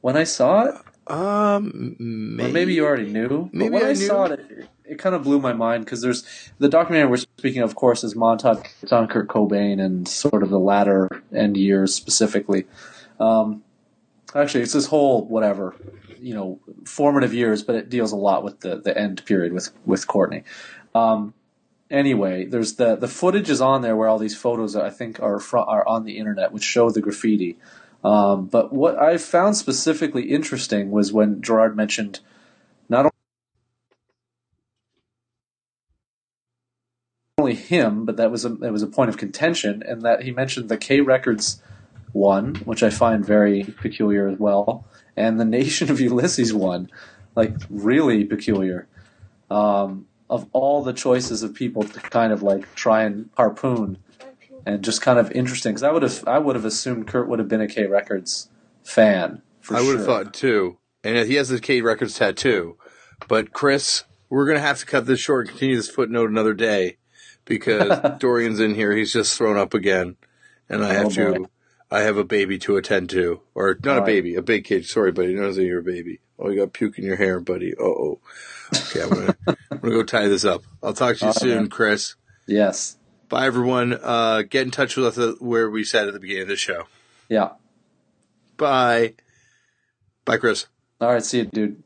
when I saw it?
Um,
Or
maybe,
maybe you already knew.
maybe
but when
I
I, saw it, it, it kind of blew my mind because there's the documentary we're speaking of, of course, is montage. It's on Kurt Cobain and sort of the latter end years specifically. Um, actually, it's this whole whatever, you know, formative years, but it deals a lot with the, the end period with with Courtney. Um, anyway, there's the the footage is on there where all these photos I think are fro- are on the internet, which show the graffiti. Um, but what I found specifically interesting was when Gerard mentioned not only him, but that was a that was a point of contention, and that he mentioned the K Records one, which I find very peculiar as well, and the Nation of [laughs] Ulysses one, like really peculiar. Um, of all the choices of people to kind of like try and harpoon, and just kind of interesting because I would have I would have assumed Kurt would have been a K Records fan. For
I would have
sure.
thought too. And he has his K Records tattoo. But Chris, we're gonna have to cut this short and continue this footnote another day because [laughs] Dorian's in here. He's just thrown up again, and I have
Oh,
to. I have a baby to attend to, or not a
All right.
baby, a big kid. Sorry, buddy. Knows that you're a baby. Oh, you got puke in your hair, buddy. Uh oh. Okay, I'm gonna, I'm gonna go tie this up. I'll talk to you
All
soon,
right.
Chris.
Yes.
Bye, everyone. Uh, get in touch with us where we said at the beginning of the show.
Yeah.
Bye. Bye, Chris.
All right. See you, dude.